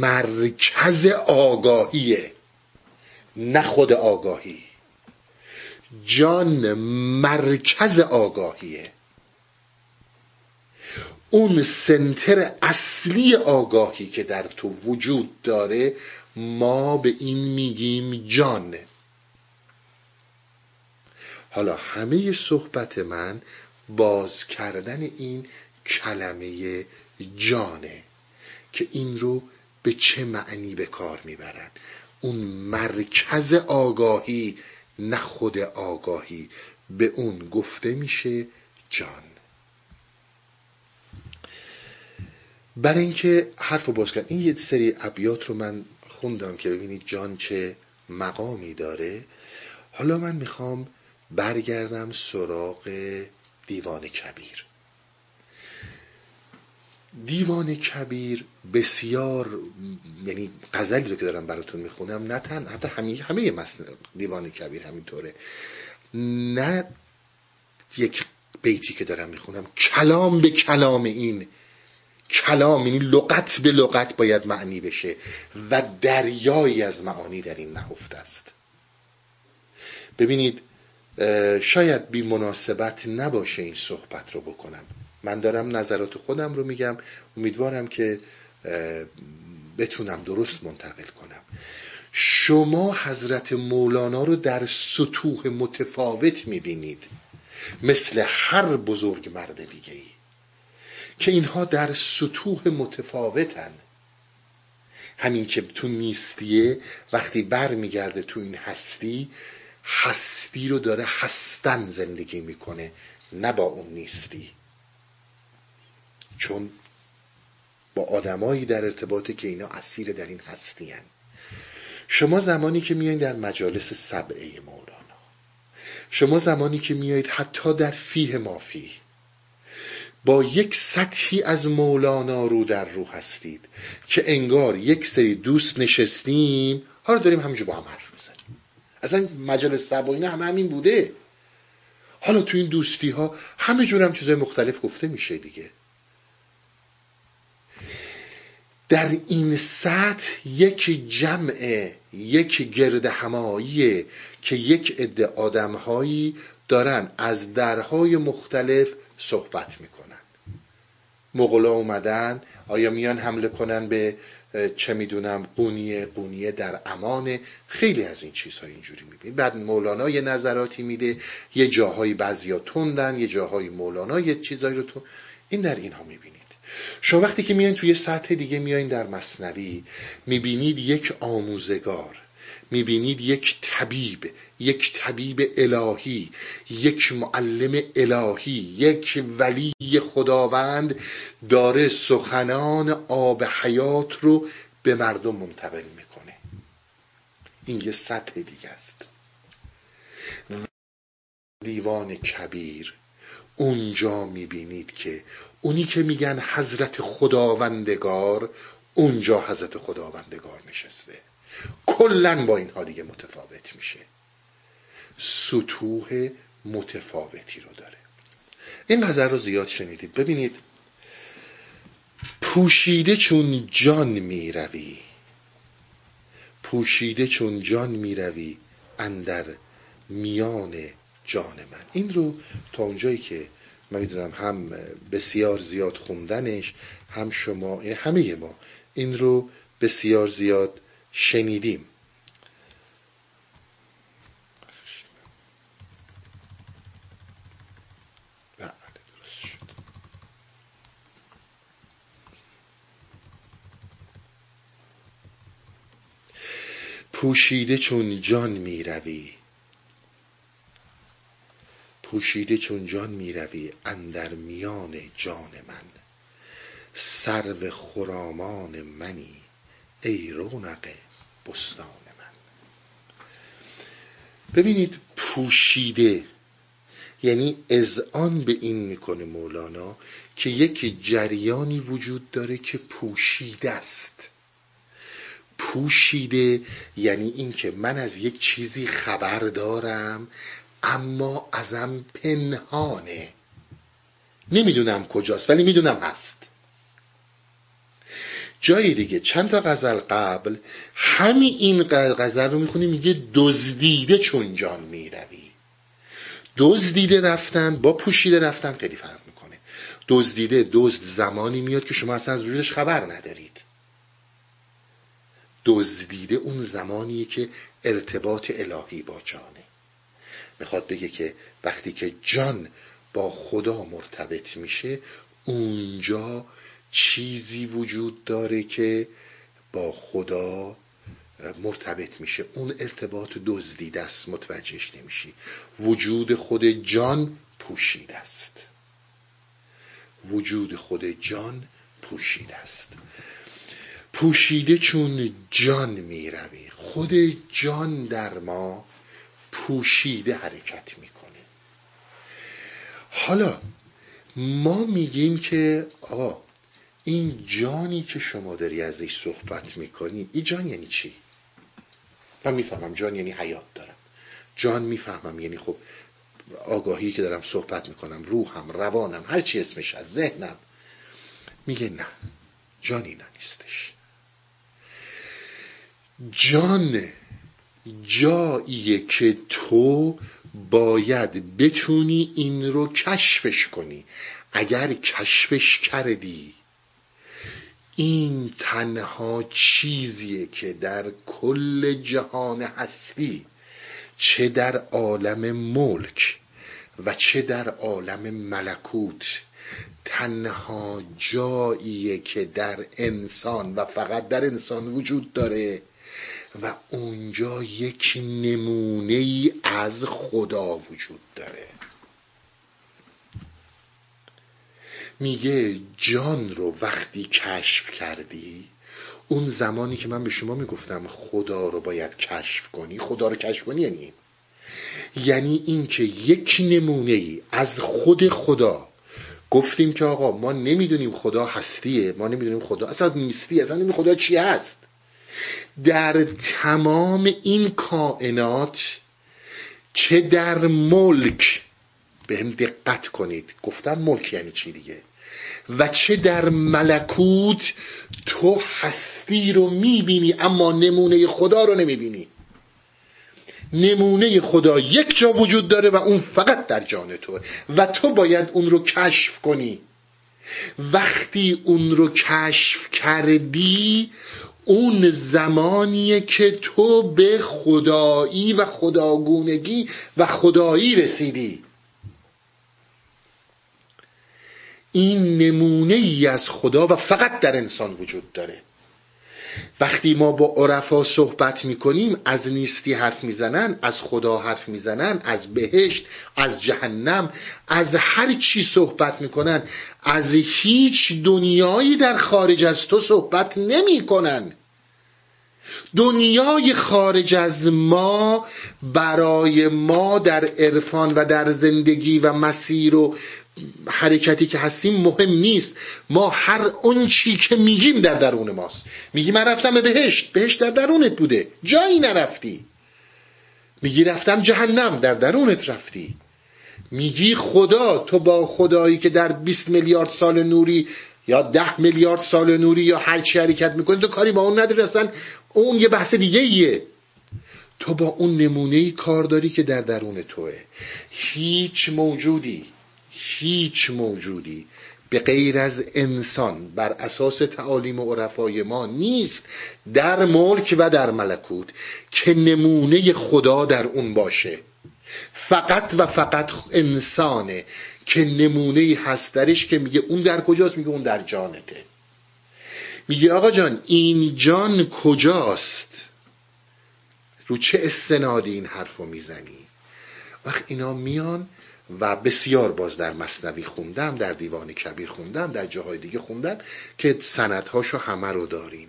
مرکز آگاهیه نه خود آگاهی. جان مرکز آگاهیه. اون سنتر اصلی آگاهی که در تو وجود داره ما به این میگیم جان. حالا همه صحبت من باز کردن این کلمه جانه که این رو به چه معنی به کار می‌برن؟ اون مرکز آگاهی نه خود آگاهی. به اون گفته میشه جان. برای اینکه حرف باز کرد این یه سری ابیات رو من خوندم که ببینید جان چه مقامی داره. حالا من می‌خوام برگردم سراغ دیوان کبیر. دیوان کبیر بسیار یعنی غزلی رو که دارم براتون می‌خونم نه تن حتی همه همه دیوان کبیر همینطوره. نه یک بیتی که دارم می‌خونم. کلام به کلام این. کلام یعنی لغت به لغت باید معنی بشه و دریایی از معانی در این نهفته است. ببینید شاید بی مناسبت نباشه این صحبت رو بکنم. من دارم نظرات خودم رو میگم. امیدوارم که بتونم درست منتقل کنم. شما حضرت مولانا رو در سطوح متفاوت می‌بینید. مثل هر بزرگ مرد دیگه ای. که اینها در سطوح متفاوتن. همین که تو نیستیه وقتی بر میگرده تو این هستی هستی رو داره هستن زندگی می‌کنه نه با اون نیستی. چون با آدمایی در ارتباطه که اینا اسیر در این هستی هن. شما زمانی که میایید در مجالس سبعه مولانا. شما زمانی که میایید حتی در فیه مافی. با یک سطحی از مولانا رو در رو هستید که انگار یک سری دوست نشستیم حالا داریم همینجا با هم حرف اصلا مجالس سبعه همه همین بوده. حالا تو این دوستی ها همه جور هم چیزای مختلف گفته میشه دیگه. در این سطح یک جمع یک گرد همایی که یک عده آدمهایی دارن از درهای مختلف صحبت می‌کنن. مغلا اومدن آیا میان حمله کنن به چه می‌دونم قونیه قونیه در امان خیلی از این چیزها اینجوری می‌بینید بعد مولانا یه نظراتی میده یه جاهایی بعضیا تندن یه جاهایی مولانا یه چیزایی رو تون این در اینها می‌بینید. شما وقتی که میایین توی سطح دیگه میایین در مصنوی می‌بینید یک آموزگار می‌بینید یک طبیب یک طبیب الهی یک معلم الهی یک ولی خداوند داره سخنان آب حیات رو به مردم منتقل می‌کنه. این یه سطح دیگه است. دیوان کبیر اونجا می‌بینید که اونی که میگن حضرت خداوندگار اونجا حضرت خداوندگار نشسته. کلا با اینها دیگه متفاوت میشه. سطوح متفاوتی رو داره. این نظر رو زیاد شنیدید. ببینید پوشیده چون جان می‌روی پوشیده چون جان می‌روی اندر میان جان من. این رو تا اونجایی که من می‌دونم هم بسیار زیاد خوندنش هم شما یعنی همه ما این رو بسیار زیاد شنیدیم. پوشیده چون جان می روی پوشیده چون جان می روی اندر میان جان من. سرو خرامان منی ای رونق بستان من. ببینید پوشیده یعنی اذعان به این می‌کنه مولانا که یک جریانی وجود داره که پوشیده است. پوشیده یعنی اینکه من از یک چیزی خبر دارم اما ازم پنهانه. نمی‌دونم کجاست ولی می‌دونم هست. جای دیگه چند تا غزل قبل همین این غزل رو می‌خونی میگه دزدیده چون جان می‌روی. دزدیده رفتن با پوشیده رفتن خیلی فرق می‌کنه. دزدیده دزد زمانی میاد که شما اصلا از وجودش خبر ندارید. دزدیده اون زمانیه که ارتباط الهی با جانه. می‌خواد بگه که وقتی که جان با خدا مرتبط میشه اونجا چیزی وجود داره که با خدا مرتبط میشه. اون ارتباط دزدیده است متوجهش نمیشی. وجود خود جان پوشیده است. وجود خود جان پوشیده است. پوشیده چون جان می‌روی. خود جان در ما پوشیده حرکت می‌کنه. حالا ما میگیم که آقا این جانی که شما داری ازش صحبت می‌کنی این جان یعنی چی؟ من می‌فهمم جان یعنی حیات دارم. جان می‌فهمم یعنی خب آگاهی که دارم صحبت می‌کنم روحم روانم هر چی اسمش از ذهنم. میگه نه جانی نیستش جان جاییه که تو باید بتونی این رو کشفش کنی. اگر کشفش کردی این تنها چیزیه که در کل جهان هستی چه در عالم ملک و چه در عالم ملکوت. تنها جاییه که در انسان و فقط در انسان وجود داره و اونجا یک نمونه ای از خدا وجود داره. میگه جان رو وقتی کشف کردی اون زمانی که من به شما می‌گفتم خدا رو باید کشف کنی خدا رو کشف کنی یعنی؟ یعنی اینکه یک نمونه ای از خود خدا گفتیم که آقا ما نمی‌دونیم خدا هستیه ما نمی‌دونیم خدا اصلا نیستی اصلا نمی‌دونیم خدا چی هست. در تمام این کائنات چه در ملک؟ به هم دقت کنید. گفتم ملک یعنی چی دیگه؟ و چه در ملکوت تو هستی رو می‌بینی اما نمونه خدا رو نمی‌بینی. نمونه خدا یک جا وجود داره و اون فقط در جان تو. و تو باید اون رو کشف کنی. وقتی اون رو کشف کردی اون زمانیه که تو به خدایی و خداگونگی و خدایی رسیدی. این نمونه ای از خدا و فقط در انسان وجود داره. وقتی ما با عرفا صحبت می‌کنیم از نیستی حرف می‌زنن از خدا حرف می‌زنن از بهشت از جهنم از هر چی صحبت می‌کنن از هیچ دنیایی در خارج از تو صحبت نمی‌کنن. دنیای خارج از ما برای ما در عرفان و در زندگی و مسیر و حرکتی که هستیم مهم نیست. ما هر اون چی که میگیم در درون ماست. میگی من رفتم به بهشت. بهشت در درونت بوده. جایی نرفتی. میگی رفتم جهنم. در درونت رفتی. میگی خدا تو با خدایی که در 20 میلیارد سال نوری یا ده میلیارد سال نوری یا هر چی حرکت می‌کنی تو کاری با اون نداری. اصلا اون یه بحث دیگه ایه تو با اون نمونه ای کار داری که در درون توه. هیچ موجودی هیچ موجودی به غیر از انسان بر اساس تعالیم و عرفای ما نیست در ملک و در ملکوت که نمونه خدا در اون باشه. فقط و فقط انسانه که نمونه هست درش که میگه اون در کجاست؟ میگه اون در جانته. میگه آقا جان این جان کجاست؟ رو چه استنادی این حرف می‌زنی؟ وقت اینا میان و بسیار باز در مصنوی خوندم در دیوان کبیر خوندم در جاهای دیگه خوندم که سندهاشو همه رو دارین.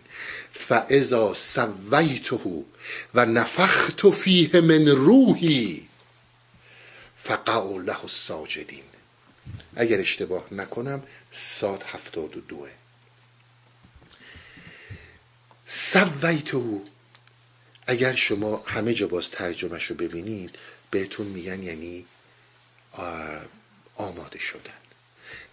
فعضا سویته و نفخت فیه من روحی فقعوا له الساجدین. اگر اشتباه نکنم ساد هفتاد و دوه سویته اگر شما همه جا باز ترجمهش رو ببینید بهتون میگن یعنی آماده شدن.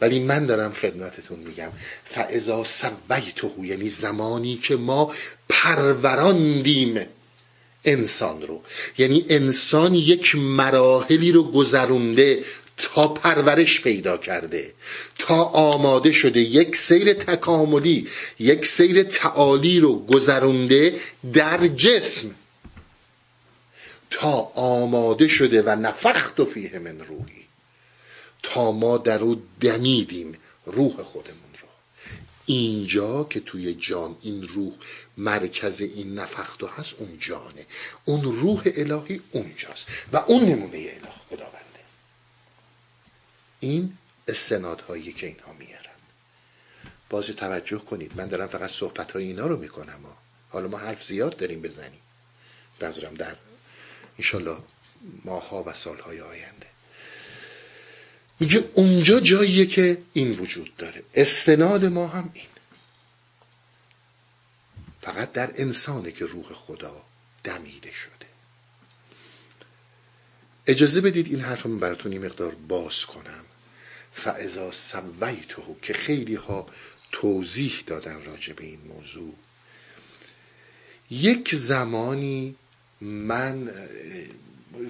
ولی من دارم خدمتتون میگم فعضا سویته یعنی زمانی که ما پروراندیم انسان رو. یعنی انسان یک مراحلی رو گذرونده تا پرورش پیدا کرده تا آماده شده یک سیر تکاملی یک سیر تعالی رو گذرونده در جسم. تا آماده شده و نفخت و فیه من روحی. تا ما در او دمیدیم روح خودمون رو. اینجا که توی جان این روح مرکز این نفخت و هست اون جانه. اون روح الهی اونجاست و اون نمونه اله خداونده. این استنادهایی که اینها میارن. باز توجه کنید من دارم فقط صحبت های اینا رو می‌کنم. حالا ما حرف زیاد داریم بزنیم. نظرم در انشالله ماها و سالهای آینده. میگه اونجا جاییه که این وجود داره. استناد ما هم این. فقط در انسانه که روح خدا دمیده شده. اجازه بدید این حرف من براتون این مقدار باز کنم. فعضا سویتهو که خیلی ها توضیح دادن راجع به این موضوع. یک زمانی من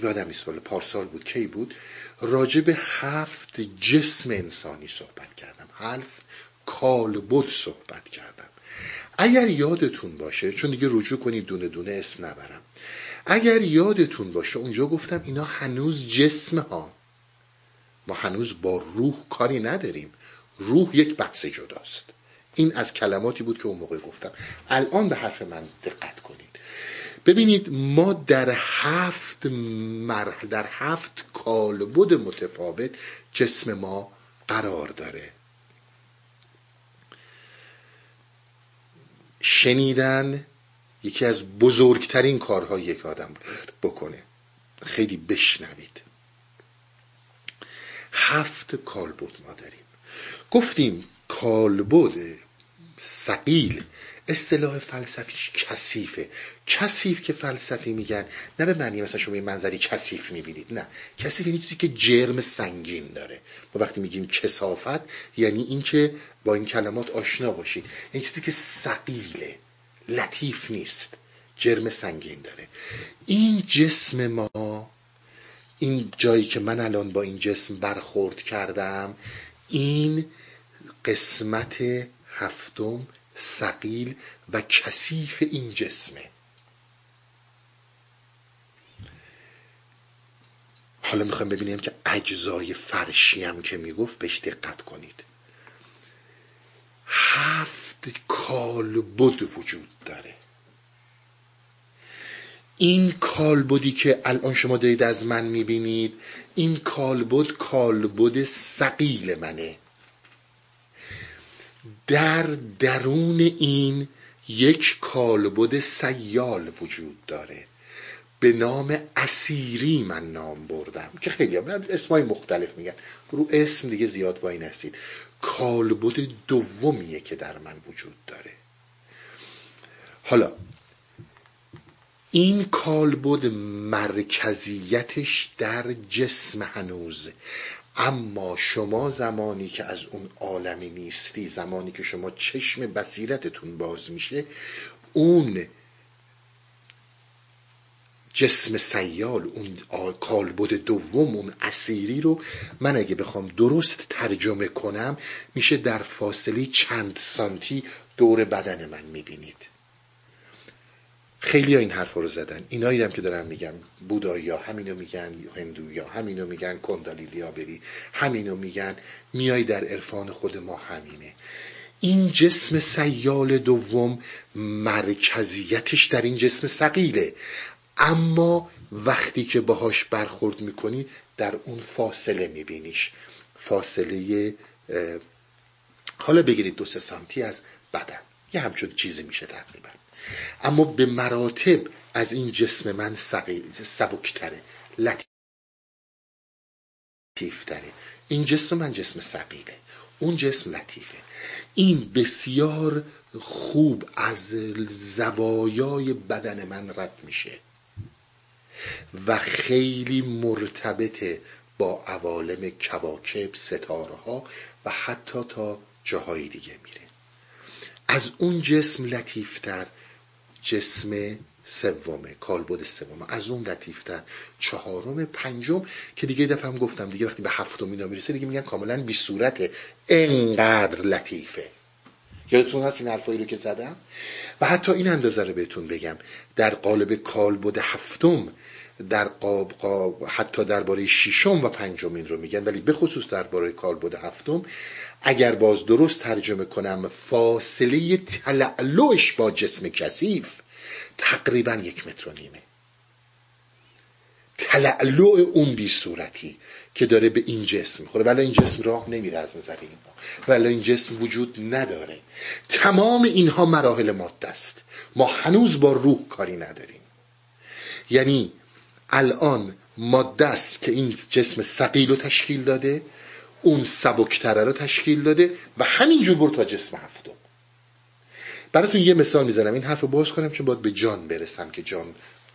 یادم نیست پارسال بود کی بود راجع به هفت جسم انسانی صحبت کردم. هفت کالبد صحبت کردم. اگر یادتون باشه چون دیگه رجوع کنید دونه دونه اسم نبرم. اگر یادتون باشه اونجا گفتم اینا هنوز جسم ها. ما هنوز با روح کاری نداریم. روح یک بحث جداست. این از کلماتی بود که اون موقع گفتم. الان به حرف من دقت کنید. ببینید ما در هفت مرحله در هفت کالبد متفاوت جسم ما قرار داره. شنیدن یکی از بزرگترین کارهای یک آدم بکنه. خیلی بشنوید. هفت کالبد ما داریم. گفتیم کالبد سقیل. اصطلاح فلسفیش کثیفه. کثیف که فلسفی میگن نه به معنی مثلا شما یه منظری کثیف می‌بینید نه. کثیف یعنی چیزی که جرم سنگین داره. ما وقتی میگیم کسافت یعنی اینکه با این کلمات آشنا باشید. یعنی چیزی که سقیله لطیف نیست. جرم سنگین داره. این جسم ما این جایی که من الان با این جسم برخورد کردم این قسمت هفتم سقیل و کثیف این جسمه. حالا می‌خوایم ببینیم که اجزای فرشی هم که می‌گفت بهش دقت کنید. هفت کالبد وجود داره. این کالبدی که الان شما دارید از من می‌بینید این کالبد کالبد سقیل منه. در درون این یک کالبد سیال وجود داره. به نام اسیری من نام بردم که خیلی هم اسمای مختلف میگن. رو اسم دیگه زیاد وای نستید. کالبد دومیه که در من وجود داره. حالا این کالبد مرکزیتش در جسم هنوز. اما شما زمانی که از اون عالمی نیستی زمانی که شما چشم بصیرتتون باز میشه اون جسم سیال اون کالبد دوم اون اسیری رو من اگه بخوام درست ترجمه کنم میشه در فاصله چند سانتی دور بدن من می‌بینید. خیلی ها این حرف رو زدن. اینایی هم که دارم میگم بودایی همینو میگن هندوی ها همینو میگن کندالیلیا بری همینو میگن میای در عرفان خود ما همینه. این جسم سیال دوم مرکزیتش در این جسم سقیله اما وقتی که باهاش برخورد می‌کنی در اون فاصله میبینیش. فاصله حالا بگیرید دو سه سانتی از بدن. یه همچون چیزی میشه تقریبا. اما به مراتب از این جسم من سبکتره لطیفتره. این جسم من جسم سقیله اون جسم لطیفه. این بسیار خوب از زوایای بدن من رد میشه و خیلی مرتبط با عوالم کواکب ستاره و حتی تا جاهای دیگه میره. از اون جسم لطیفتر جسم سومه کالبد سومه. از اون لطیفتر. چهارم پنجم که دیگه دفعه هم گفتم دیگه وقتی به هفتم اینا می‌رسه دیگه میگن کاملا بی صورت. انقدر لطیفه. یادتون هست این حرفایی رو که زدم؟ و حتی این اندازه رو بهتون بگم. در قالب کالبد هفتم در قاب, قاب حتی درباره ششم و پنجم رو میگن. ولی به خصوص درباره کالبد هفتم اگر باز درست ترجمه کنم فاصله تلعلوش با جسم کثیف تقریبا یک متر و نیمه. تلعلو اون بی صورتی که داره به این جسم می‌خوره. ولی این جسم راه نمیره از نظر اینها ولی این جسم وجود نداره. تمام اینها مراحل ماده است ما هنوز با روح کاری نداریم. یعنی الان ماده است که این جسم سقیل رو تشکیل داده اون سبکتره رو تشکیل داده و همینجور برو تا جسم هفتم. براتون یه مثال می‌زنم. این حرف رو باز کنم چون باید به جان برسم که جان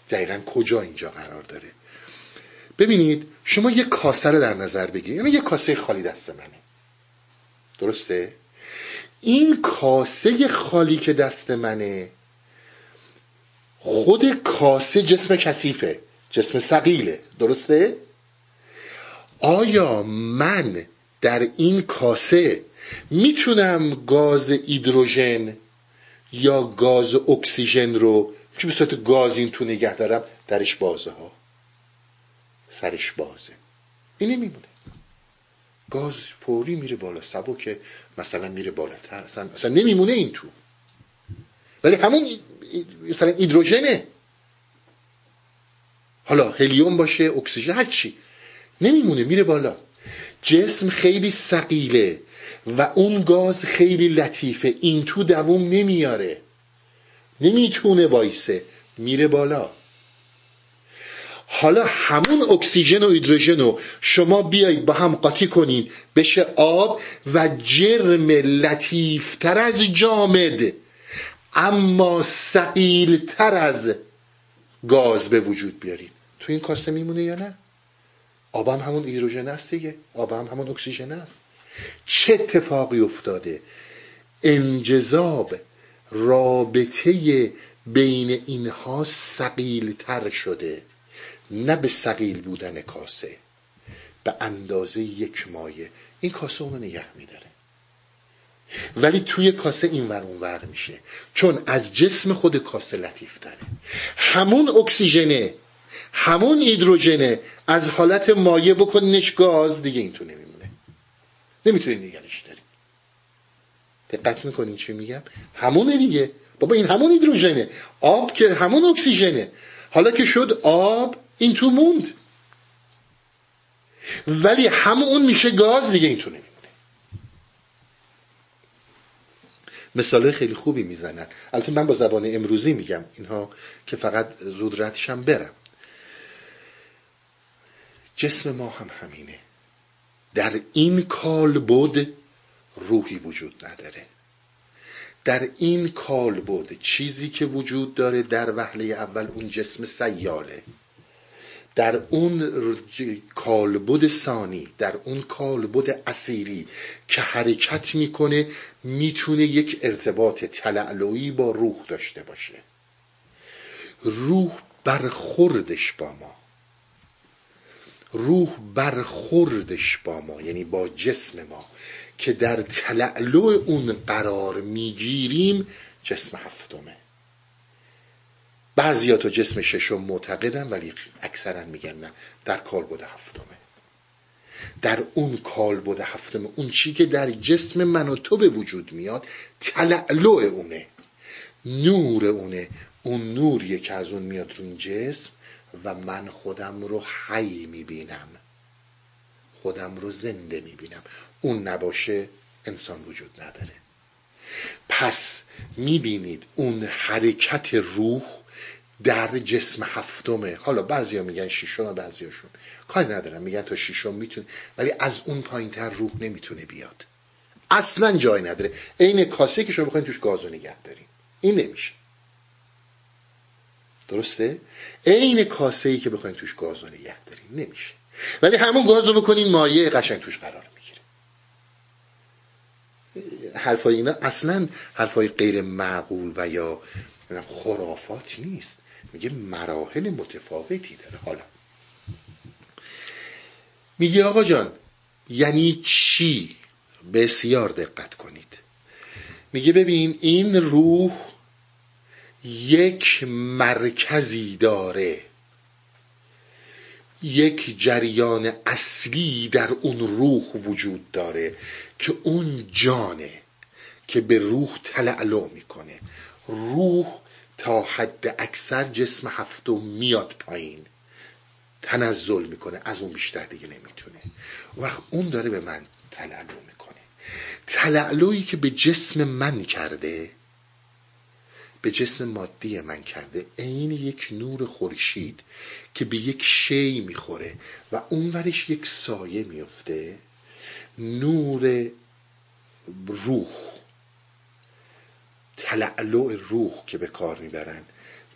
دقیقا کجا اینجا قرار داره. ببینید شما یه کاسه رو در نظر بگیرید. یعنی یه کاسه خالی دست منه. درسته؟ این کاسه خالی که دست منه خود کاسه جسم کثیفه. جسم سقیله درسته؟ آیا من در این کاسه می‌تونم گاز ایدروژن یا گاز اکسیژن رو که به صورت گاز این تو نگه دارم درش بازه ها؟ سرش بازه. این نمیمونه گاز فوری میره بالا. که مثلا میره بالاتر. اصلا, اصلا نمیمونه این تو. ولی همون مثلا ایدروژنه. حالا هلیوم باشه اکسیژن هر چی. نمیمونه میره بالا. جسم خیلی سقیله و اون گاز خیلی لطیفه. این تو دووم نمیاره. نمی‌تونه وایسه. میره بالا. حالا همون اکسیژن و هیدروژن رو شما بیایید با هم قاطی کنین بشه آب و جرم لطیفتر از جامد اما تر از گاز به وجود بیاریم تو این کاسه میمونه یا نه؟ آب هم همون هیدروژن است دیگه. آب هم همون اکسیژن است. چه اتفاقی افتاده؟ انجذاب رابطه بین اینها سقیل تر شده. نه به سقیل بودن کاسه. به اندازه یک مایه این کاسه اونو نگه میداره. ولی توی کاسه این ور اون ور میشه. چون از جسم خود کاسه لطیف داره همون اکسیژنه همون هیدروژنه. از حالت مایه بکنینش گاز دیگه این تو نمیمونه. نمی‌تونی نگرش داری دقت می‌کنین چی میگم؟ همونه دیگه. بابا این همون هیدروژنه. آب که همون اکسیژنه. حالا که شد آب این تو موند. ولی همون میشه گاز دیگه این تو نمیمونه. مثال خیلی خوبی می‌زنن. البته من با زبان امروزی میگم اینها که فقط زود ردشم برم. جسم ما هم همینه. در این کال بود روحی وجود نداره. در این کال بود چیزی که وجود داره در وهله اول اون جسم سیاله. در اون کالبد ثانی در اون کالبد اسیری که حرکت می‌کنه می‌تونه یک ارتباط تلعلوی با روح داشته باشه. روح برخوردش با ما. روح برخوردش با ما یعنی با جسم ما که در تلعلو اون قرار می‌گیریم جسم هفتمه. بعضی تا جسم ششم معتقدن ولی اکثرا میگن نه در کالبد هفتمه. در اون کالبد هفتمه اون چی که در جسم من و تو به وجود میاد تلعلو اونه نور اونه. اون نوریه که از اون میاد رو این جسم و من خودم رو حی می‌بینم. خودم رو زنده می‌بینم. اون نباشه انسان وجود نداره. پس می‌بینید اون حرکت روح در جسم هفتمه. حالا بعضیا میگن شیشم و بعضیاشون. کاری ندارم میگن تا شیشم می‌تونه ولی از اون پایین تر روح نمی‌تونه بیاد. اصلا جای نداره. عین کاسه که شما بخواین توش گازو نگه داریم این نمیشه. درسته؟ عین کاسه ای که بخواین توش گازو نگه داریم نمیشه. ولی همون گازو بکنین مایه قشنگ توش قرار می‌گیره. حرفای اینا اصلا حرفای غیر معقول و یا خرافات نیست. میگه مراحل متفاوتی داره. حالا. میگه آقا جان یعنی چی؟ بسیار دقت کنید. میگه ببین این روح یک مرکزی داره. یک جریان اصلی در اون روح وجود داره که اون جانه که به روح تلعلو می‌کنه. روح تا حد اکثر جسم هفتم میاد پایین. تنزل می‌کنه از اون بیشتر دیگه نمی‌تونه. وقت اون داره به من تلعلو می‌کنه. تلعلویی که به جسم من کرده به جسم مادی من کرده. عین یک نور خورشید که به یک شی می‌خوره و اونورش یک سایه میفته. نور روح تلعلع روح که به کار می‌برن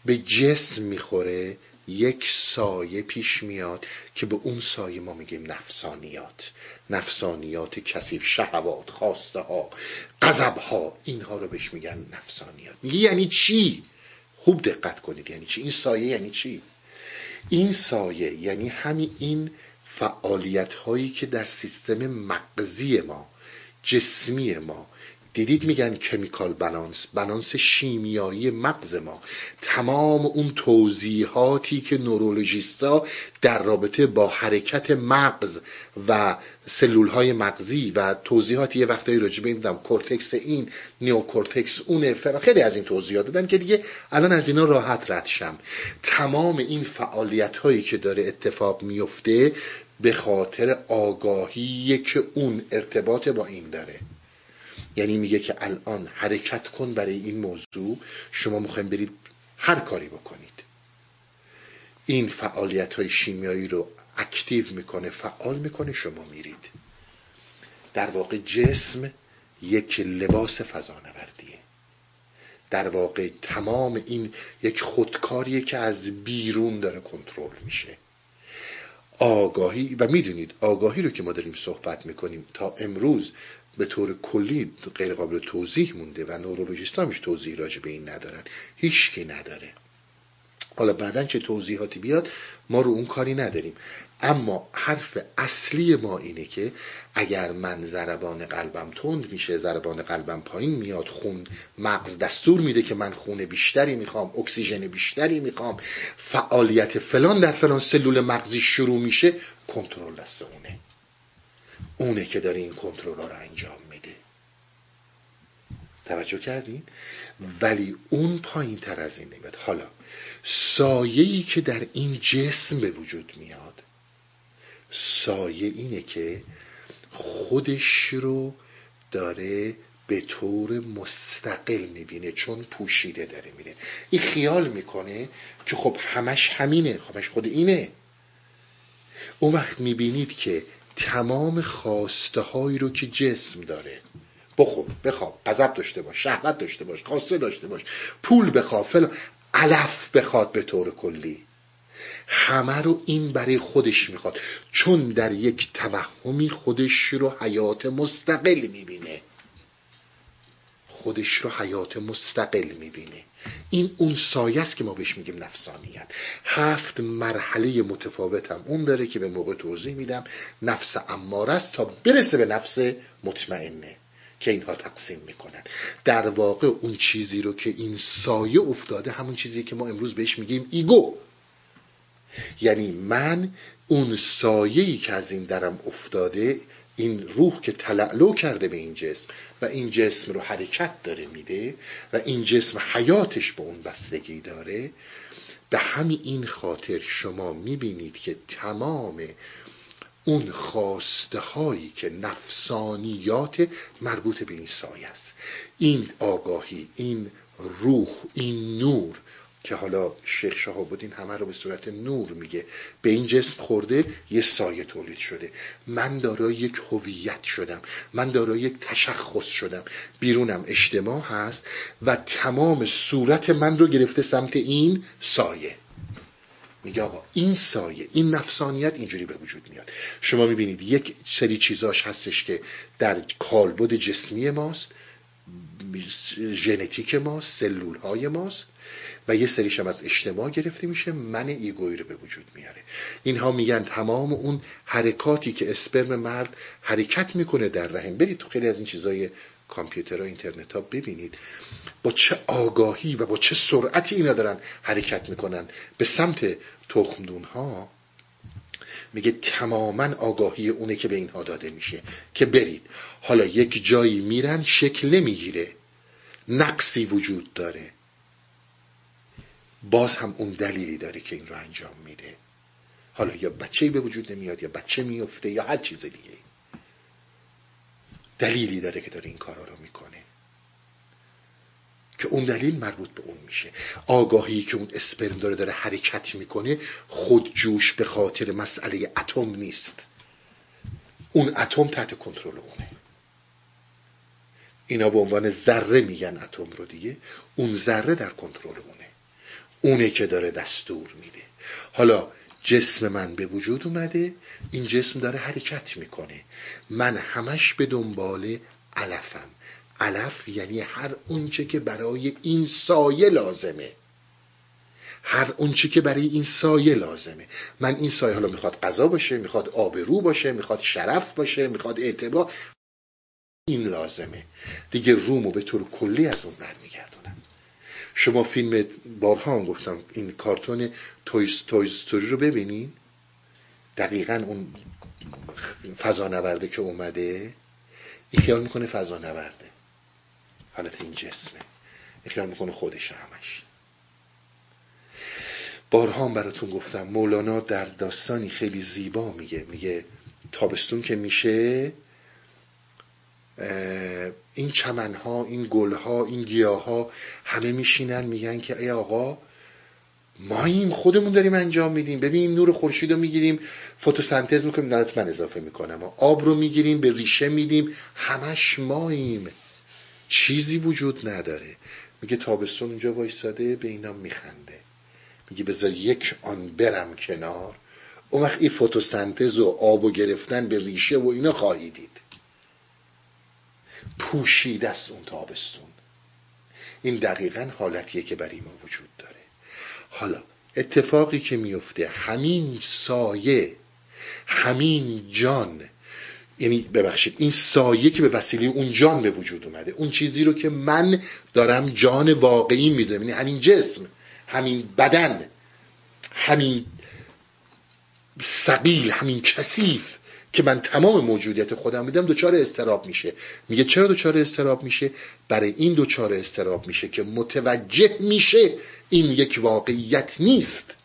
به جسم می‌خوره یک سایه پیش میاد که به اون سایه ما میگیم نفسانیات. نفسانیات کثیف شهوات خواسته ها غضب ها اینها رو بهش میگن نفسانیات. میگه یعنی چی؟ خوب دقت کنید یعنی چی؟ این سایه یعنی چی؟ این سایه یعنی همین این فعالیت هایی که در سیستم مغزی ما جسمی ما دیدید میگن chemical balance بالانس شیمیایی مغز ما. تمام اون توضیحاتی که نورولوژیستا در رابطه با حرکت مغز و سلول های مغزی و توضیحاتی یه وقتایی راجع به کورتکس این نیوکورتکس فرا خیلی از این توضیحات دادن که دیگه الان از اینا راحت رد شم. تمام این فعالیت هایی که داره اتفاق میفته به خاطر آگاهی که اون ارتباط با این داره. یعنی میگه که الان حرکت کن برای این موضوع شما می‌خوایم برید هر کاری بکنید. این فعالیت های شیمیایی رو اکتیو می‌کنه فعال می‌کنه شما میرید. در واقع جسم یک لباس فضانوردیه. در واقع تمام این یک خودکاریه که از بیرون داره کنترل میشه. آگاهی و می‌دونید آگاهی رو که ما داریم صحبت می‌کنیم تا امروز به طور کلی غیر قابل توضیح مونده و نورولوژیست همیش توضیح راجع به این ندارن. هیچکی نداره. حالا بعدا چه توضیحاتی بیاد ما رو اون کاری نداریم. اما حرف اصلی ما اینه که اگر من ضربان قلبم تند میشه ضربان قلبم پایین میاد خون مغز دستور میده که من خون بیشتری می‌خوام اکسیژن بیشتری می‌خوام فعالیت فلان در فلان سلول مغزی شروع میشه کنترل دست اونه. اونه که داره این کنترل رو انجام میده. توجه کردین؟ ولی اون پایین تر از این نمیاد حالا سایه‌ای که در این جسم به وجود میاد سایه اینه که خودش رو داره به طور مستقل می‌بینه چون پوشیده داره میره. این خیال می‌کنه که خب همش همینه خبش خود اینه. اون وقت می‌بینید که تمام خواسته هایی رو که جسم داره. بخور بخواب غضب داشته باش شهوت داشته باش خواسته داشته باش پول بخواه فلان. علف بخواد به طور کلی. همه رو این برای خودش می‌خواد. چون در یک توهمی خودش رو حیات مستقل می‌بینه. خودش رو حیات مستقل می‌بینه. این اون سایه است که ما بهش میگیم نفسانیت. هفت مرحله متفاوت هم اون داره که به موقع توضیح میدم. نفس اماره است تا برسه به نفس مطمئنه که اینها تقسیم می‌کنن. در واقع اون چیزی رو که این سایه افتاده همون چیزی که ما امروز بهش میگیم ایگو. یعنی من اون سایه‌ای که از این درم افتاده این روح که تلعلو کرده به این جسم و این جسم رو حرکت داره میده و این جسم حیاتش به اون بستگی داره به همین این خاطر شما می‌بینید که تمام اون خواسته هایی که نفسانیات مربوط به این سایه است. این آگاهی این روح این نور که حالا شیخ شهاب همه رو به صورت نور میگه. به این جسم خورده یه سایه تولید شده. من دارای یک هویت شدم. من دارای یک تشخص شدم. بیرونم اجتماع هست و تمام صورت من رو گرفته سمت این سایه. میگه آقا این سایه این نفسانیت اینجوری به وجود میاد. شما می‌بینید یک سری چیزاش هستش که در کالبد جسمی ماست. ژنتیک ماست سلول های ماست و یه سریش هم از اجتماع گرفته میشه من ایگویی رو به وجود میاره. اینها میگن تمام اون حرکاتی که اسپرم مرد حرکت می‌کنه در رحم. برید تو خیلی از این چیزای کامپیوتر و اینترنت ها ببینید با چه آگاهی و با چه سرعتی اینا دارن حرکت می‌کنن. به سمت تخمدون ها میگه تماما آگاهی اونه که به اینها داده میشه. که برید. حالا یک جایی میرن شکل نمی‌گیره نقصی وجود داره. باز هم اون دلیلی داره که این رو انجام میده. حالا یا بچه به وجود نمیاد یا بچه میفته یا هر چیز دیگه. دلیلی داره که داره این کارا رو می‌کنه. که اون دلیل مربوط به اون میشه. آگاهی که اون اسپرم داره داره حرکت می‌کنه خود جوش به خاطر مسئله اتم نیست. اون اتم تحت کنترل اونه. اینا به عنوان ذره میگن اتم رو دیگه. اون ذره در کنترل اونه. اونه که داره دستور میده. حالا جسم من به وجود اومده این جسم داره حرکت می‌کنه. من همش به دنبال علفم. علف یعنی هر اونچه که برای این سایه لازمه. هر اونچه که برای این سایه لازمه. من این سایه حالا می‌خواد غذا باشه می‌خواد آبرو باشه می‌خواد شرف باشه می‌خواد اعتبار این لازمه. دیگه رومو به طور کلی از اون برمیگردونم. شما فیلم بارها هم گفتم این کارتون تویز تویستوری رو ببینین. دقیقا اون فضانورده که اومده این خیال می‌کنه فضانورده. حالت این جسمه. این خیال می‌کنه خودش همش. بارها هم براتون گفتم مولانا در داستانی خیلی زیبا میگه. میگه تابستون که میشه این چمنها این گلها این گیاها همه میشینن میگن که ای آقا ما این خودمون داریم انجام میدیم. ببین نور خورشید رو می‌گیریم فتوسنتز می‌کنیم نرات من اضافه می‌کنم. آب رو می‌گیریم به ریشه میدیم همش ماییم. چیزی وجود نداره. میگه تابستون اونجا وایساده به اینا میخنده. میگه بذار یک آن برم کنار. اون وقت این فتوسنتز و آب و گرفتن به ریشه و اینا خواهی دید. پوشیده است اون تابستون. این دقیقا حالتیه که برای ما وجود داره. حالا اتفاقی که میفته همین سایه همین جان یعنی ببخشید این سایه که به وسیله اون جان به وجود اومده اون چیزی رو که من دارم جان واقعی می‌دونم یعنی همین جسم همین بدن همین سقیل همین کثیف که من تمام موجودیت خودم میدم دوچار استراب میشه. میگه چرا دوچار استراب میشه؟ برای این دوچار استراب میشه که متوجه میشه این یک واقعیت نیست.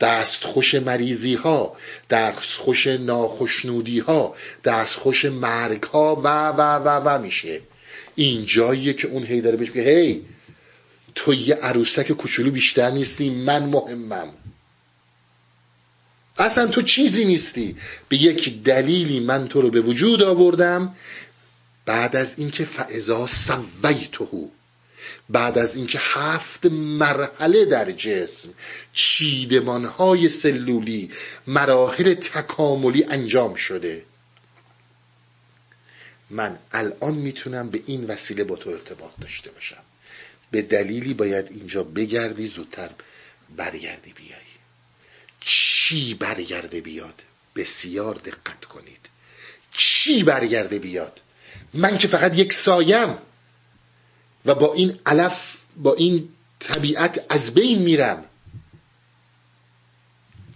دست خوش مریضی ها دست خوش ناخشنودی ها دست خوش مرگ ها و و و و میشه. این جاییه که اون هی داره بهش میگه هی تو یه عروسک کوچولو بیشتر نیستی من مهمم. اصلا تو چیزی نیستی. به یک دلیلی من تو رو به وجود آوردم. بعد از اینکه فعضا سویتهو. بعد از اینکه هفت مرحله در جسم چیدمانهای سلولی مراحل تکاملی انجام شده. من الان می‌تونم به این وسیله با تو ارتباط داشته باشم. به دلیلی باید اینجا بگردی زودتر برگردی بیای. چی برگرده بیاد؟ بسیار دقت کنید. چی برگرده بیاد؟ من که فقط یک سایم. و با این علف با این طبیعت از بین میرم.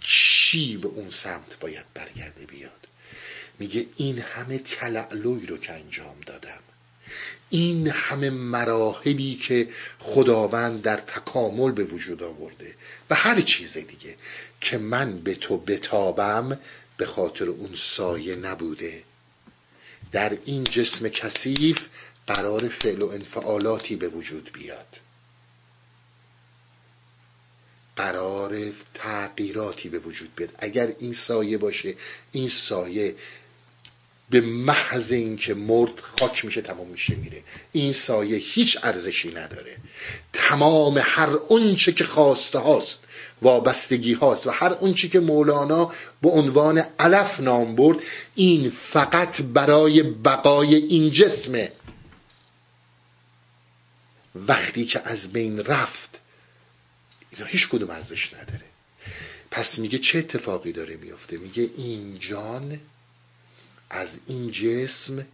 چی به اون سمت باید برگرده بیاد؟ میگه این همه تلعلوی رو که انجام دادم. این همه مراحلی که خداوند در تکامل به وجود آورده و هر چیز دیگه که من به تو بتابم به خاطر اون سایه نبوده. در این جسم کثیف قرار فعل و انفعالاتی به وجود بیاد. قرار تغییراتی به بیاد. اگر این سایه باشه این سایه به محض اینکه مرد خاک میشه تمام میشه میره. این سایه هیچ ارزشی نداره. تمام هر اونچه که خواسته هاست وابستگی هاست و هر اونچه که مولانا به عنوان علف نام برد این فقط برای بقای این جسمه وقتی که از بین رفت اینا هیچ کدوم ارزش نداره. پس میگه چه اتفاقی داره میفته؟ میگه این جان از این جسم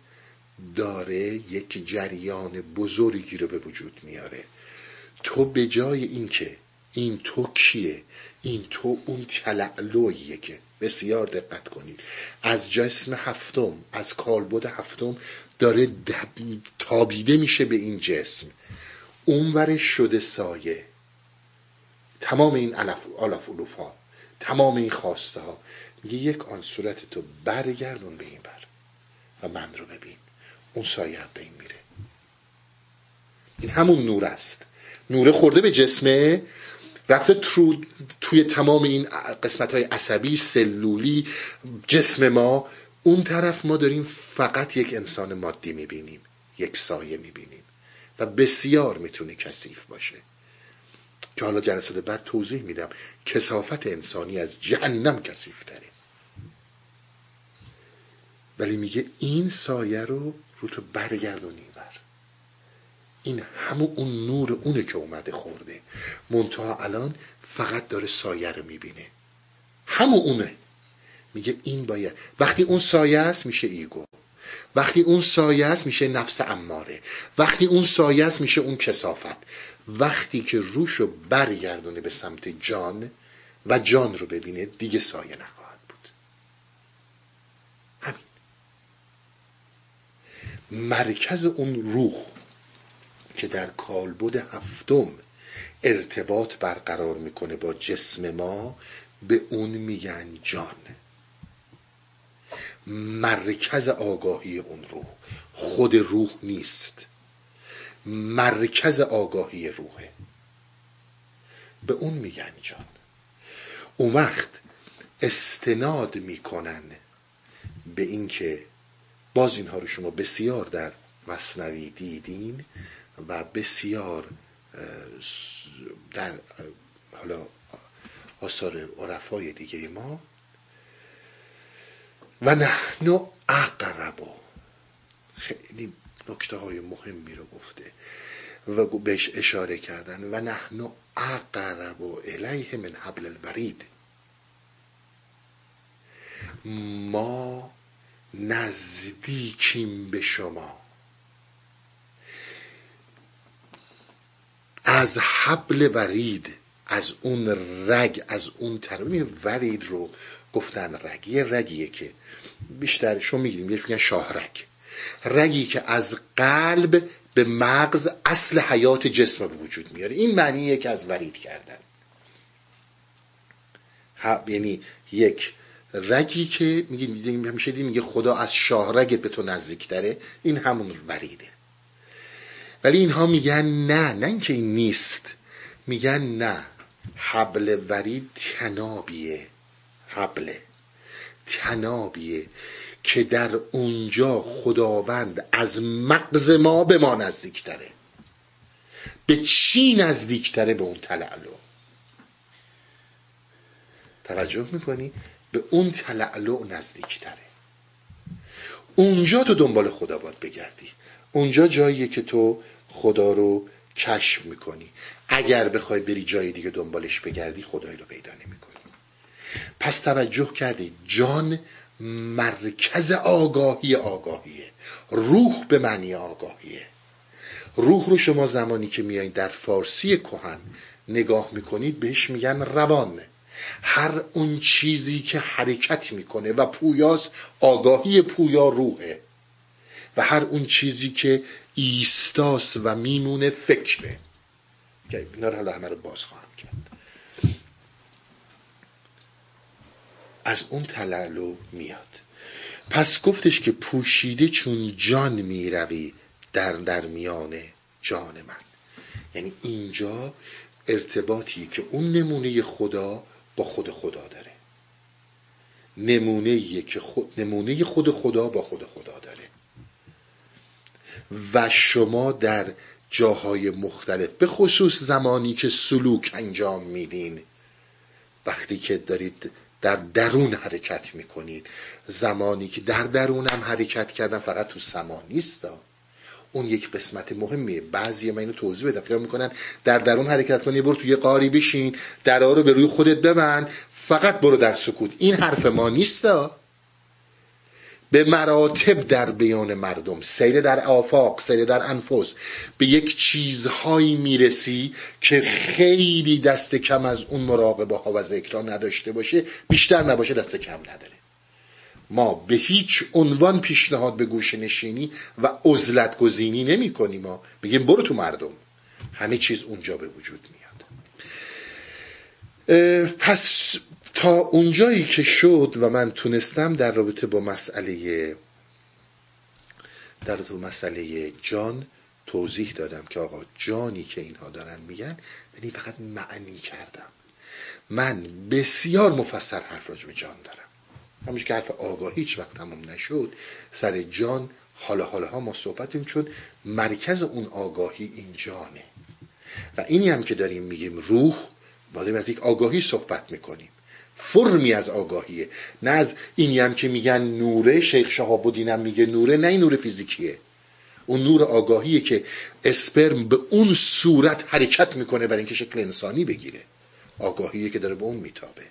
داره یک جریان بزرگی رو به وجود میاره. تو به جای اینکه این تو کیه؟ این تو اون تلعلویه که بسیار دقت کنید. از جسم هفتم از کالبد هفتم داره تابیده میشه به این جسم. اونور شده سایه. تمام این علف علف ها تمام این خواسته ها. میگه یک آن صورت تو برگردون به این بر و من رو ببین. اون سایه به این میره. این همون نور است. نوره خورده به جسمه رفته توی تمام این قسمت های عصبی سلولی جسم ما. اون طرف ما داریم فقط یک انسان مادی می‌بینیم یک سایه می‌بینیم. و بسیار می‌تونه کثیف باشه. که حالا جلسات بعد توضیح میدم کسافت انسانی از جهنم کثیف تره ولی میگه این سایه رو رو تو برگردونی بر این همون اون نور اونه که اومده خورده. منتها الان فقط داره سایه رو می‌بینه. همون اونه. میگه این باید. وقتی اون سایه است میشه ایگو. وقتی اون سایه است میشه نفس اماره. وقتی اون سایه است میشه اون کسافت. وقتی که روشو برگردونه به سمت جان و جان رو ببینه دیگه سایه نخواهد بود. همین. مرکز اون روح که در کالبد هفتم ارتباط برقرار می‌کنه با جسم ما به اون میگن جان. مرکز آگاهی اون روح. خود روح نیست. مرکز آگاهی روحه. به اون میگن جان. اون وقت استناد می‌کنن به اینکه باز اینها رو شما بسیار در مصنوی دیدین و بسیار در حالا آثار عرفای دیگه ما و نحن اقرب خیلی نکته های مهمی رو گفته و بهش اشاره کردن. و نحن اقرب الیه من حبل الورید. ما نزدیکیم به شما. از حبل ورید از اون رگ از اون طرف ورید رو گفتن رگ. یه رگیه که بیشتر شما می‌گیریم یه میگن شاه رگ. رگی که از قلب به مغز اصل حیات جسم به وجود میاره. این معنیه که از ورید کردن. یعنی یک رگی که میگیم همیشه میگه خدا از شاه رگت به تو نزدیکتره. این همون وریده ولی اینها میگن نه. نه اینکه این نیست. میگن نه. حبل ورید تنابیه. حبله. تنابیه که در اونجا خداوند از مغز ما به ما نزدیکتره به چی نزدیکتره به اون تلعلو؟ توجه می‌کنی؟ به اون تلعلو نزدیکتره اونجا تو دنبال خدا باید بگردی. اونجا جاییه که تو خدا رو کشف می‌کنی. اگر بخوای بری جای دیگه دنبالش بگردی خدایی رو پیدا نمی‌کنی. پس توجه کردی جان مرکز آگاهی آگاهیه. روح به معنی آگاهیه. روح رو شما زمانی که میایید در فارسی کهن نگاه می‌کنید بهش میگن روان. هر اون چیزی که حرکت می‌کنه و پویاس آگاهی پویا روحه. و هر اون چیزی که ایستاس و میمونه فکره. اینا رو همه رو باز خواهم کرد. از اون تلالو میاد. پس گفتش که پوشیده چون جان می‌روی در در میان جان من. یعنی اینجا ارتباطی که اون نمونه خدا با خود خدا داره. نمونه که خود نمونه خود خدا با خود خدا داره. و شما در جاهای مختلف به خصوص زمانی که سلوک انجام میدین وقتی که دارید در درون حرکت می‌کنید. زمانی که در درون هم حرکت کردن فقط تو سما نیست. اون یک قسمت مهمیه بعضی من اینو توضیح بدم. خیال می‌کنن در درون حرکت کنی برو توی قاری بشین درا رو به روی خودت ببند فقط برو در سکوت. این حرف ما نیست. به مراتب در بیان مردم سیر در آفاق سیر در انفس به یک چیزهایی می‌رسی که خیلی دست کم از اون مراقبه ها و ذکرها نداشته باشه بیشتر نباشه دست کم نداره. ما به هیچ عنوان پیشنهاد به گوش نشینی و عزلت گزینی نمی کنیم. ما بگیم برو تو مردم. همه چیز اونجا به وجود میاد. پس تا اونجایی که شد و من تونستم در رابطه با مسئله در رابطه با مسئله جان توضیح دادم که آقا جانی که اینها دارن میگن یعنی فقط معنی کردم. من بسیار مفسر حرف راجع به جان دارم. همش که حرف آگاهی هیچ وقت تمام نشد سر جان حالا حالا ها ما صحبتیم چون مرکز اون آگاهی این جانه. و اینی هم که داریم میگیم روح با از یک آگاهی صحبت می‌کنیم. فرمی از آگاهیه. نه از اینی هم که میگن نوره شیخ شهاب هم میگه نوره نه این نور فیزیکیه. اون نور آگاهیه که اسپرم به اون صورت حرکت می‌کنه برای اینکه شکل انسانی بگیره. آگاهیه که داره به اون میتابه.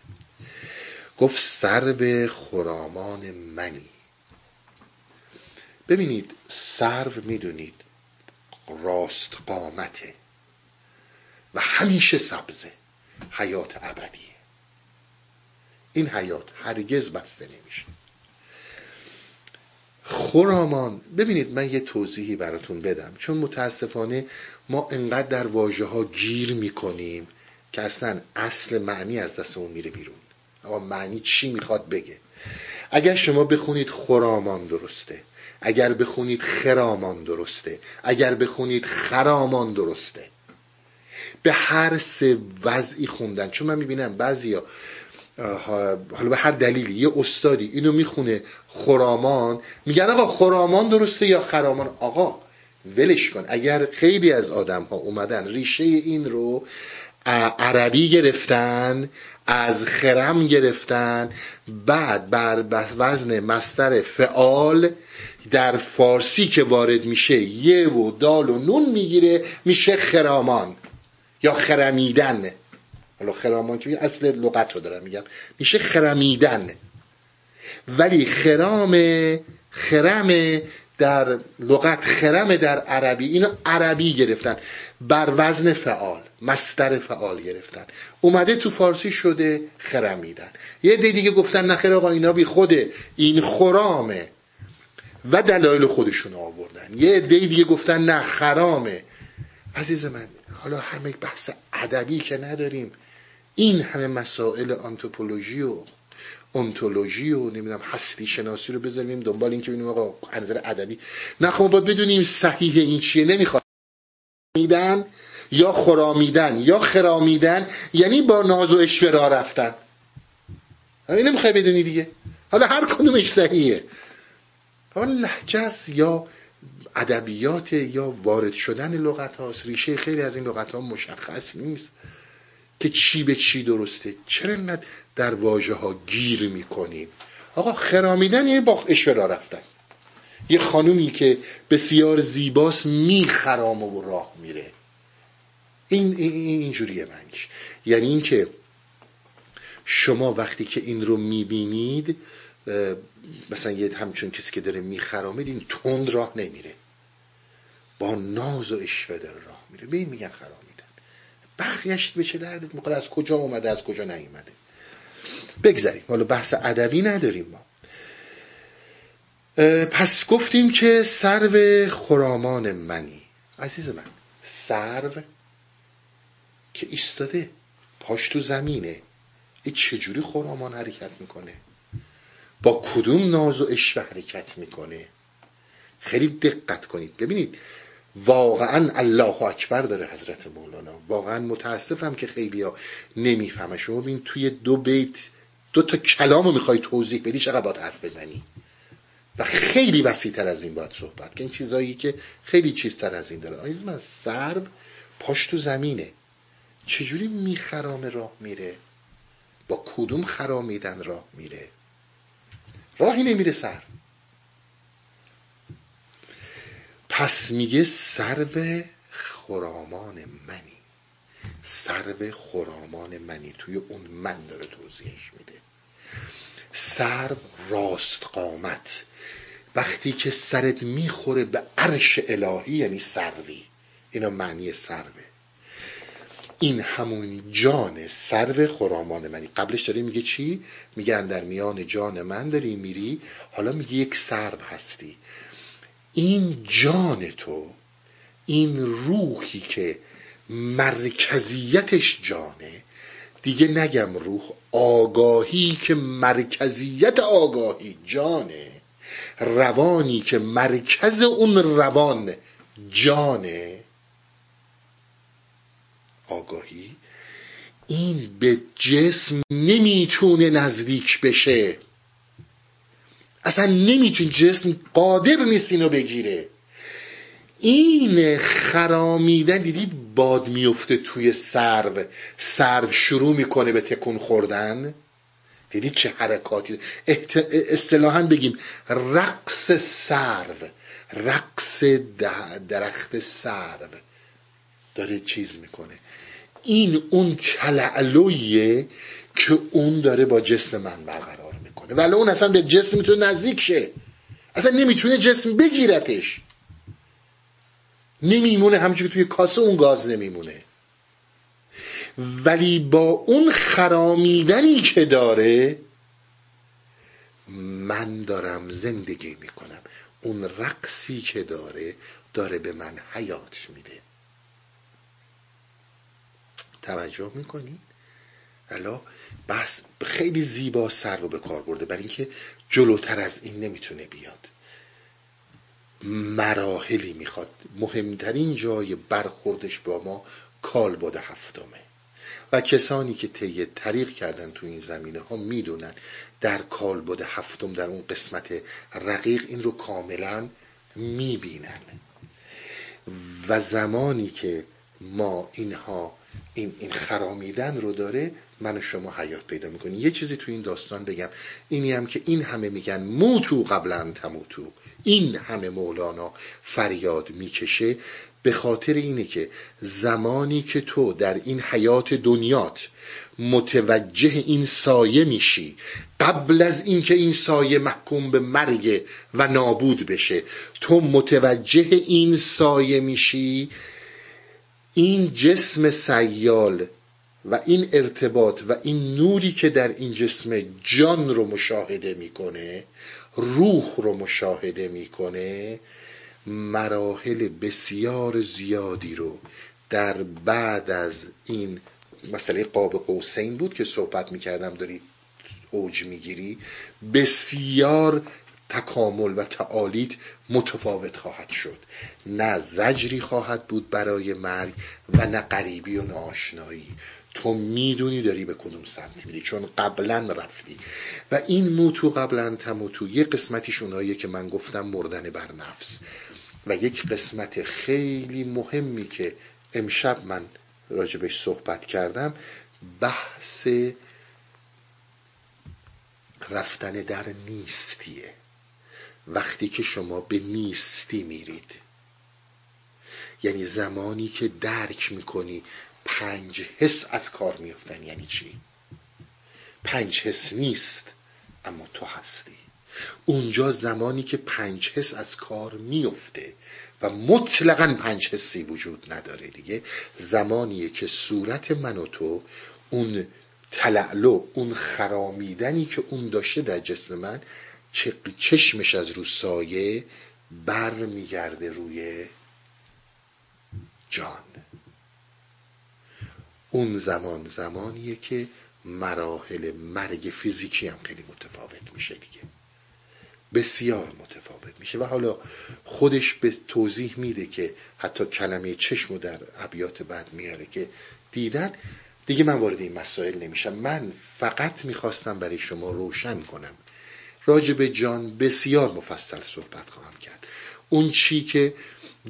گفت سر به خرامان منی. ببینید سرو می‌دونید راست قامته و همیشه سبزه حیات ابدیه. این حیات هرگز بسته نمیشه. خرامان ببینید من یه توضیحی براتون بدم. چون متاسفانه ما انقدر در واژه ها گیر می‌کنیم که اصلا اصل معنی از دستمون میره بیرون. آقا معنی چی می‌خواد بگه؟ اگر شما بخونید خرامان درسته. اگر بخونید خرامان درسته. اگر بخونید خرامان درسته. به هر سه وضعی خوندن. چون من می‌بینم بعضیا حالا به هر دلیلی یه استادی اینو می‌خونه خرامان میگن آقا خرامان درسته یا خرامان؟ آقا ولش کن. اگر خیلی از آدم ها اومدن ریشه این رو عربی گرفتن از خرم گرفتن بعد بر وزن مستر فعال در فارسی که وارد میشه یه و دال و نون می‌گیره میشه خرامان یا خرمیدن. حالا خرامان که اصل لغت رو دارم میگم میشه خرمیدن. ولی خرام خرم در لغت خرم در عربی اینو عربی گرفتن. بر وزن فعال مستر فعال گرفتن. اومده تو فارسی شده خرمیدن. یه دی دیگه گفتن نخیر آقا اینا بی خوده. این خرامه. و دلایل خودشون آوردن. یه دی دیگه گفتن نه خرامه. عزیز من حالا همه بحث ادبی که نداریم. این همه مسائل آنتوپولوژی و اونتولوژی و نمی‌دونم هستی شناسی رو بذاریم دنبال این که ببینیم آقا نظر ادبی. نه خب باید بدونیم صحیح این چیه. نمی‌خواد. میدن یا خرامیدن یا خرامیدن یعنی با ناز و اشورا رفتن. این نمی‌خوای بدونی دیگه؟ حالا هر کدومش صحیحه. حالا لحجه یا ادبیات یا وارد شدن لغت هاست ریشه خیلی از این لغت ها مشخص نیست. که چی به چی درسته. چرا انقدر در واژه ها گیر می‌کنیم؟ آقا خرامیدن یعنی با اشورا رفتن. یه خانومی که بسیار زیباست میخرام و راه میره. این اینجوریه منش یعنی اینکه شما وقتی که این رو می‌بینید مثلا یه همچون کسی که داره میخرامید این تند راه نمیره. با ناز و اشوه داره راه میره. به این میگن خرامیدن بقیهش به چه دردت می‌خوره؟ از کجا اومده از کجا نیومده؟ بگذاریم حالا بحث ادبی نداریم ما. پس گفتیم که سرو خرامان منی. عزیز من سرو که ایستاده پاش تو زمینه. این چجوری خرامان حرکت می‌کنه؟ با کدوم ناز و اشوه حرکت می‌کنه؟ خیلی دقت کنید. ببینید واقعا الله اکبر داره حضرت مولانا. واقعا متاسفم که خیلی ها نمی‌فهمه شما ببین توی دو بیت دو تا کلامو می‌خوای توضیح بدی چقدر باید حرف بزنی؟ و خیلی وسیع تر از این باید صحبت که این چیزایی که خیلی چیزتر از این داره. آیز من سرب پاش تو زمینه. چجوری میخرام راه میره؟ با کدوم خرامیدن راه میره؟ راهی نمیره سر پس میگه سرو خرامان منی. سرو خرامان منی. توی اون من داره توضیحش میده. سرو راست قامت. وقتی که سرت می‌خوره به عرش الهی یعنی سروی. اینا معنی سروه. این همون جان سرو خرامان منی. قبلش داره میگه چی؟ میگه در میان جان من داری میری. حالا میگه یک سرو هستی. این جان تو این روحی که مرکزیتش جانه. دیگه نگم روح آگاهی که مرکزیت آگاهی جانه. روانی که مرکز اون روان جانه. آگاهی؟ این به جسم نمی‌تونه نزدیک بشه. اصلا نمی‌تونی جسم قادر نیست اینو بگیره. این خرامیدن دیدید باد میفته توی سرو. سرو شروع می‌کنه به تکون خوردن. دیدید چه حرکاتی؟ اصطلاحا بگیم رقص سرو. رقص درخت سرو داره چیز می‌کنه. این اون تلعلویه که اون داره با جسم من برقرار. می‌کنه. ولی اون اصلا به جسم می‌تونه نزدیک شه. اصلا نمی‌تونه جسم بگیرتش. نمیمونه همچون که توی کاسه اون گاز نمیمونه. ولی با اون خرامیدنی که داره من دارم زندگی می‌کنم. اون رقصی که داره داره به من حیات میده. توجه می‌کنید حالا بس خیلی زیبا سر رو به کار برده. برای اینکه جلوتر از این نمی‌تونه بیاد. مراحلی می‌خواد. مهمترین جای برخوردش با ما کالبد هفتمه. و کسانی که طی طریق کردن تو این زمینه ها می‌دونن در کالبد هفتم در اون قسمت رقیق این رو کاملا می‌بینن. و زمانی که ما اینها این این خرامیدن رو داره من و شما حیات پیدا می‌کنیم. یه چیزی تو این داستان بگم. اینی هم که این همه میگن موتو قبلا تموتو. این همه مولانا فریاد می‌کشه به خاطر اینه که زمانی که تو در این حیات دنیات متوجه این سایه میشی قبل از اینکه این سایه محکوم به مرگ و نابود بشه تو متوجه این سایه میشی این جسم سیال و این ارتباط و این نوری که در این جسم جان رو مشاهده می‌کنه روح رو مشاهده می‌کنه مراحل بسیار زیادی رو در بعد از این مسئله قاب قوسین بود که صحبت می‌کردم داری اوج می‌گیری بسیار تکامل و تعالیت متفاوت خواهد شد. نه زجری خواهد بود برای مرگ و نه غریبی و ناشنایی تو می‌دونی داری به کدوم سمت میری چون قبلا رفتی. و این موتو قبلا تموتو یه قسمتیش اوناییه که من گفتم مردن بر نفس و یک قسمت خیلی مهمی که امشب من راجبش صحبت کردم بحث رفتن در نیستیه. وقتی که شما به نیستی میرید. یعنی زمانی که درک می‌کنی پنج حس از کار میفتن یعنی چی؟ پنج حس نیست اما تو هستی. اونجا زمانی که پنج حس از کار میفته و مطلقا پنج حسی وجود نداره دیگه زمانیه که صورت من و تو اون تلعلو اون خرامیدنی که اون داشته در جسم من چشمش از رو سایه بر میگرده روی جان. اون زمان زمانیه که مراحل مرگ فیزیکی هم خیلی متفاوت میشه دیگه. بسیار متفاوت میشه و حالا خودش به توضیح میده که حتی کلمه چشم رو در ابیات بعد میاره که دیدن دیگه من وارد این مسائل نمیشم. من فقط می‌خواستم برای شما روشن کنم. راجب جان بسیار مفصل صحبت خواهم کرد. اون چی که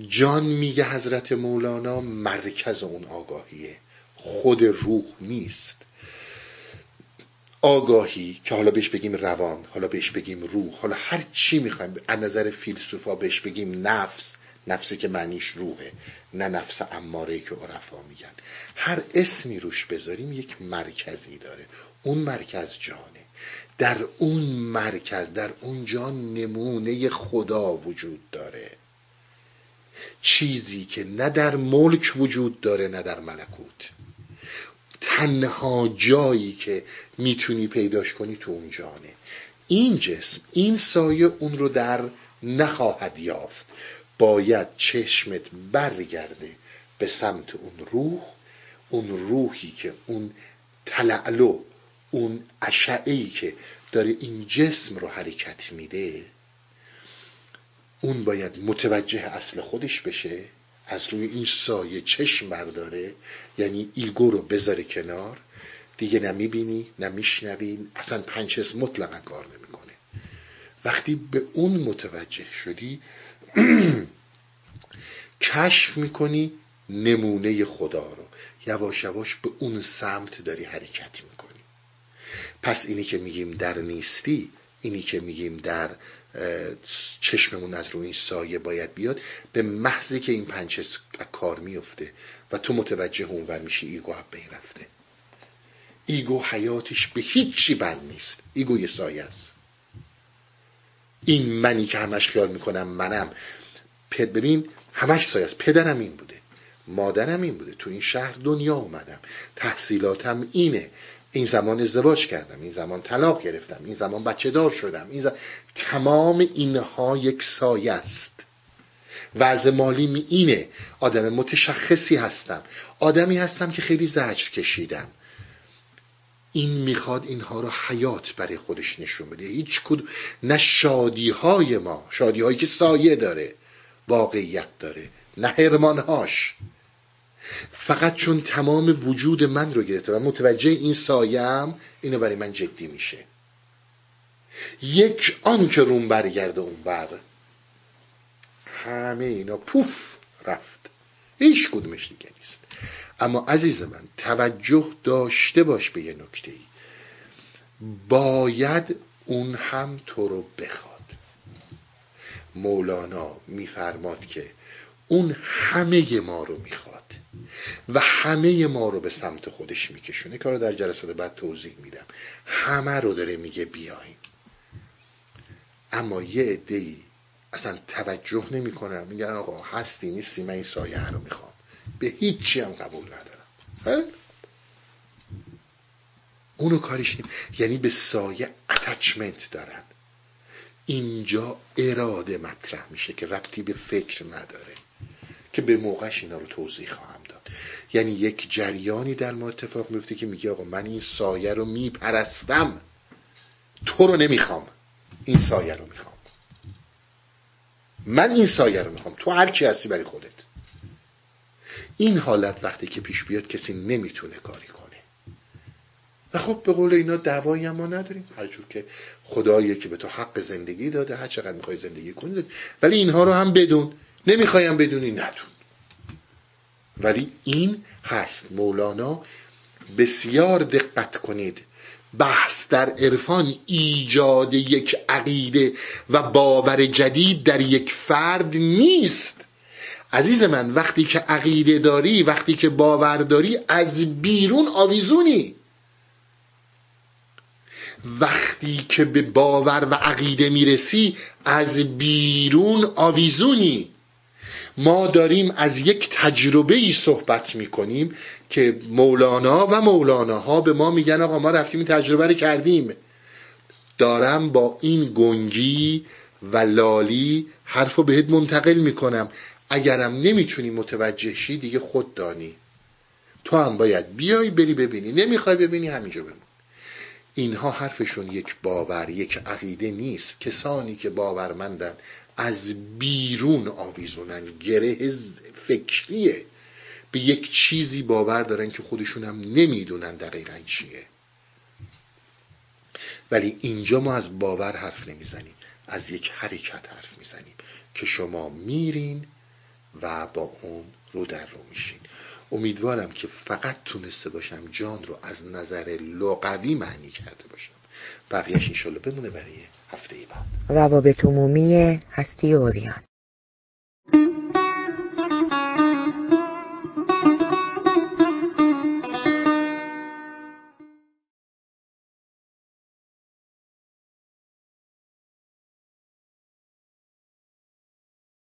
جان میگه حضرت مولانا مرکز اون آگاهیه. خود روح نیست. آگاهی که حالا بهش بگیم روان حالا بهش بگیم روح حالا هر چی می‌خوایم از نظر فیلسوفا بهش بگیم نفس. نفسی که معنیش روحه نه نفس اماره که عرفا میگن. هر اسمی روش بذاریم یک مرکزی داره. اون مرکز جانه. در اون مرکز در اون جان نمونه خدا وجود داره. چیزی که نه در ملک وجود داره نه در ملکوت. تنها جایی که می‌تونی پیداش کنی تو اون جانه. این جسم این سایه اون رو در نخواهد یافت. باید چشمت برگرده به سمت اون روح اون روحی که اون تلعلو اون اشعهی که داره این جسم رو حرکت میده اون باید متوجه اصل خودش بشه از روی این سایه چشم برداره یعنی ایگو رو بذاره کنار دیگه نمی‌بینی نمیشنوی اصلا پنج حس مطلقا کار نمی‌کنه. وقتی به اون متوجه شدی کشف می‌کنی نمونه خدا رو. یواش یواش به اون سمت داری حرکت می‌کنی. پس اینی که میگیم در نیستی اینی که میگیم در چشممون از روی این سایه باید بیاد به محضی که این پنچه کار میفته و تو متوجه اونور میشی ego این رفته. ego حیاتش به هیچی بند نیست. ego یه سایه است. این منی که همش خیال می‌کنم منم. بعد ببین همش سایه است. پدرم این بوده. مادرم این بوده. تو این شهر دنیا اومدم. تحصیلاتم اینه. این زمان ازدواج کردم این زمان طلاق گرفتم این زمان بچه دار شدم این تمام اینها یک سایه است. وضع مالی اینه. آدم متشخصی هستم. آدمی هستم که خیلی زجر کشیدم. این می‌خواد اینها رو حیات برای خودش نشون بده. هیچ کد نه شادی های ما شادی هایی که سایه داره واقعیت داره نه هرمانهاش فقط چون تمام وجود من رو گرفته و متوجه این سایم اینو برای من جدی میشه. یک آن که روم برگرده اون بر. همه اینا پوف رفت. هیچ کدومش دیگه نیست. اما عزیز من توجه داشته باش به یه نکته ای باید اون هم تو رو بخواد. مولانا میفرماد که اون همه ما رو می‌خواد. و همه ما رو به سمت خودش میکشونه. کارو در جلسات بعد توضیح میدم. همه رو داره میگه بیاین. اما یه ای اصلا توجه نمی‌کنم میگن آقا هستی نیستی من این سایه رو می‌خوام. به هیچی هم قبول ندارم. اونو کارش نیم. یعنی به سایه اتچمنت دارن. اینجا اراده مطرح میشه که ربطی به فکر نداره. که به موقعش اینا رو توضیح خواهم یعنی یک جریانی در ما اتفاق میفته که میگه آقا من این سایه رو میپرستم. تو رو نمی‌خوام. این سایه رو می‌خوام. من این سایه رو می‌خوام. تو هر چی هستی برای خودت. این حالت وقتی که پیش بیاد کسی نمی‌تونه کاری کنه. و خب به قول اینا دعوایی ما نداریم. هر جور که خداییه که به تو حق زندگی داده هر چقدر می‌خوای زندگی کنی. ولی اینها رو هم بدون. نمی‌خوایم بدونی ندون. ولی این هست. مولانا بسیار دقت کنید. بحث در عرفان ایجاد یک عقیده و باور جدید در یک فرد نیست. عزیز من وقتی که عقیده داری وقتی که باور داری از بیرون آویزونی. وقتی که به باور و عقیده می‌رسی از بیرون آویزونی. ما داریم از یک تجربه ای صحبت می‌کنیم که مولانا و مولاناها به ما میگن آقا ما رفتیم این تجربه رو کردیم. دارم با این گنگی و لالی حرفو بهت منتقل می‌کنم. اگرم نمی‌تونی متوجه شی دیگه خود دانی. تو هم باید بیای بری ببینی. نمی‌خوای ببینی همینجا بمون. اینها حرفشون یک باور یک عقیده نیست. کسانی که باورمندن از بیرون آویزونن. گره فکریه. به یک چیزی باور دارن که خودشون هم نمی‌دونن دقیقا چیه. ولی اینجا ما از باور حرف نمی‌زنیم. از یک حرکت حرف می‌زنیم که شما میرین و با اون رو در رو میشین. امیدوارم که فقط تونسته باشم جان رو از نظر لغوی معنی کرده باشم. بقیهش انشالله بمونه برای روابط عمومی هستی اوریان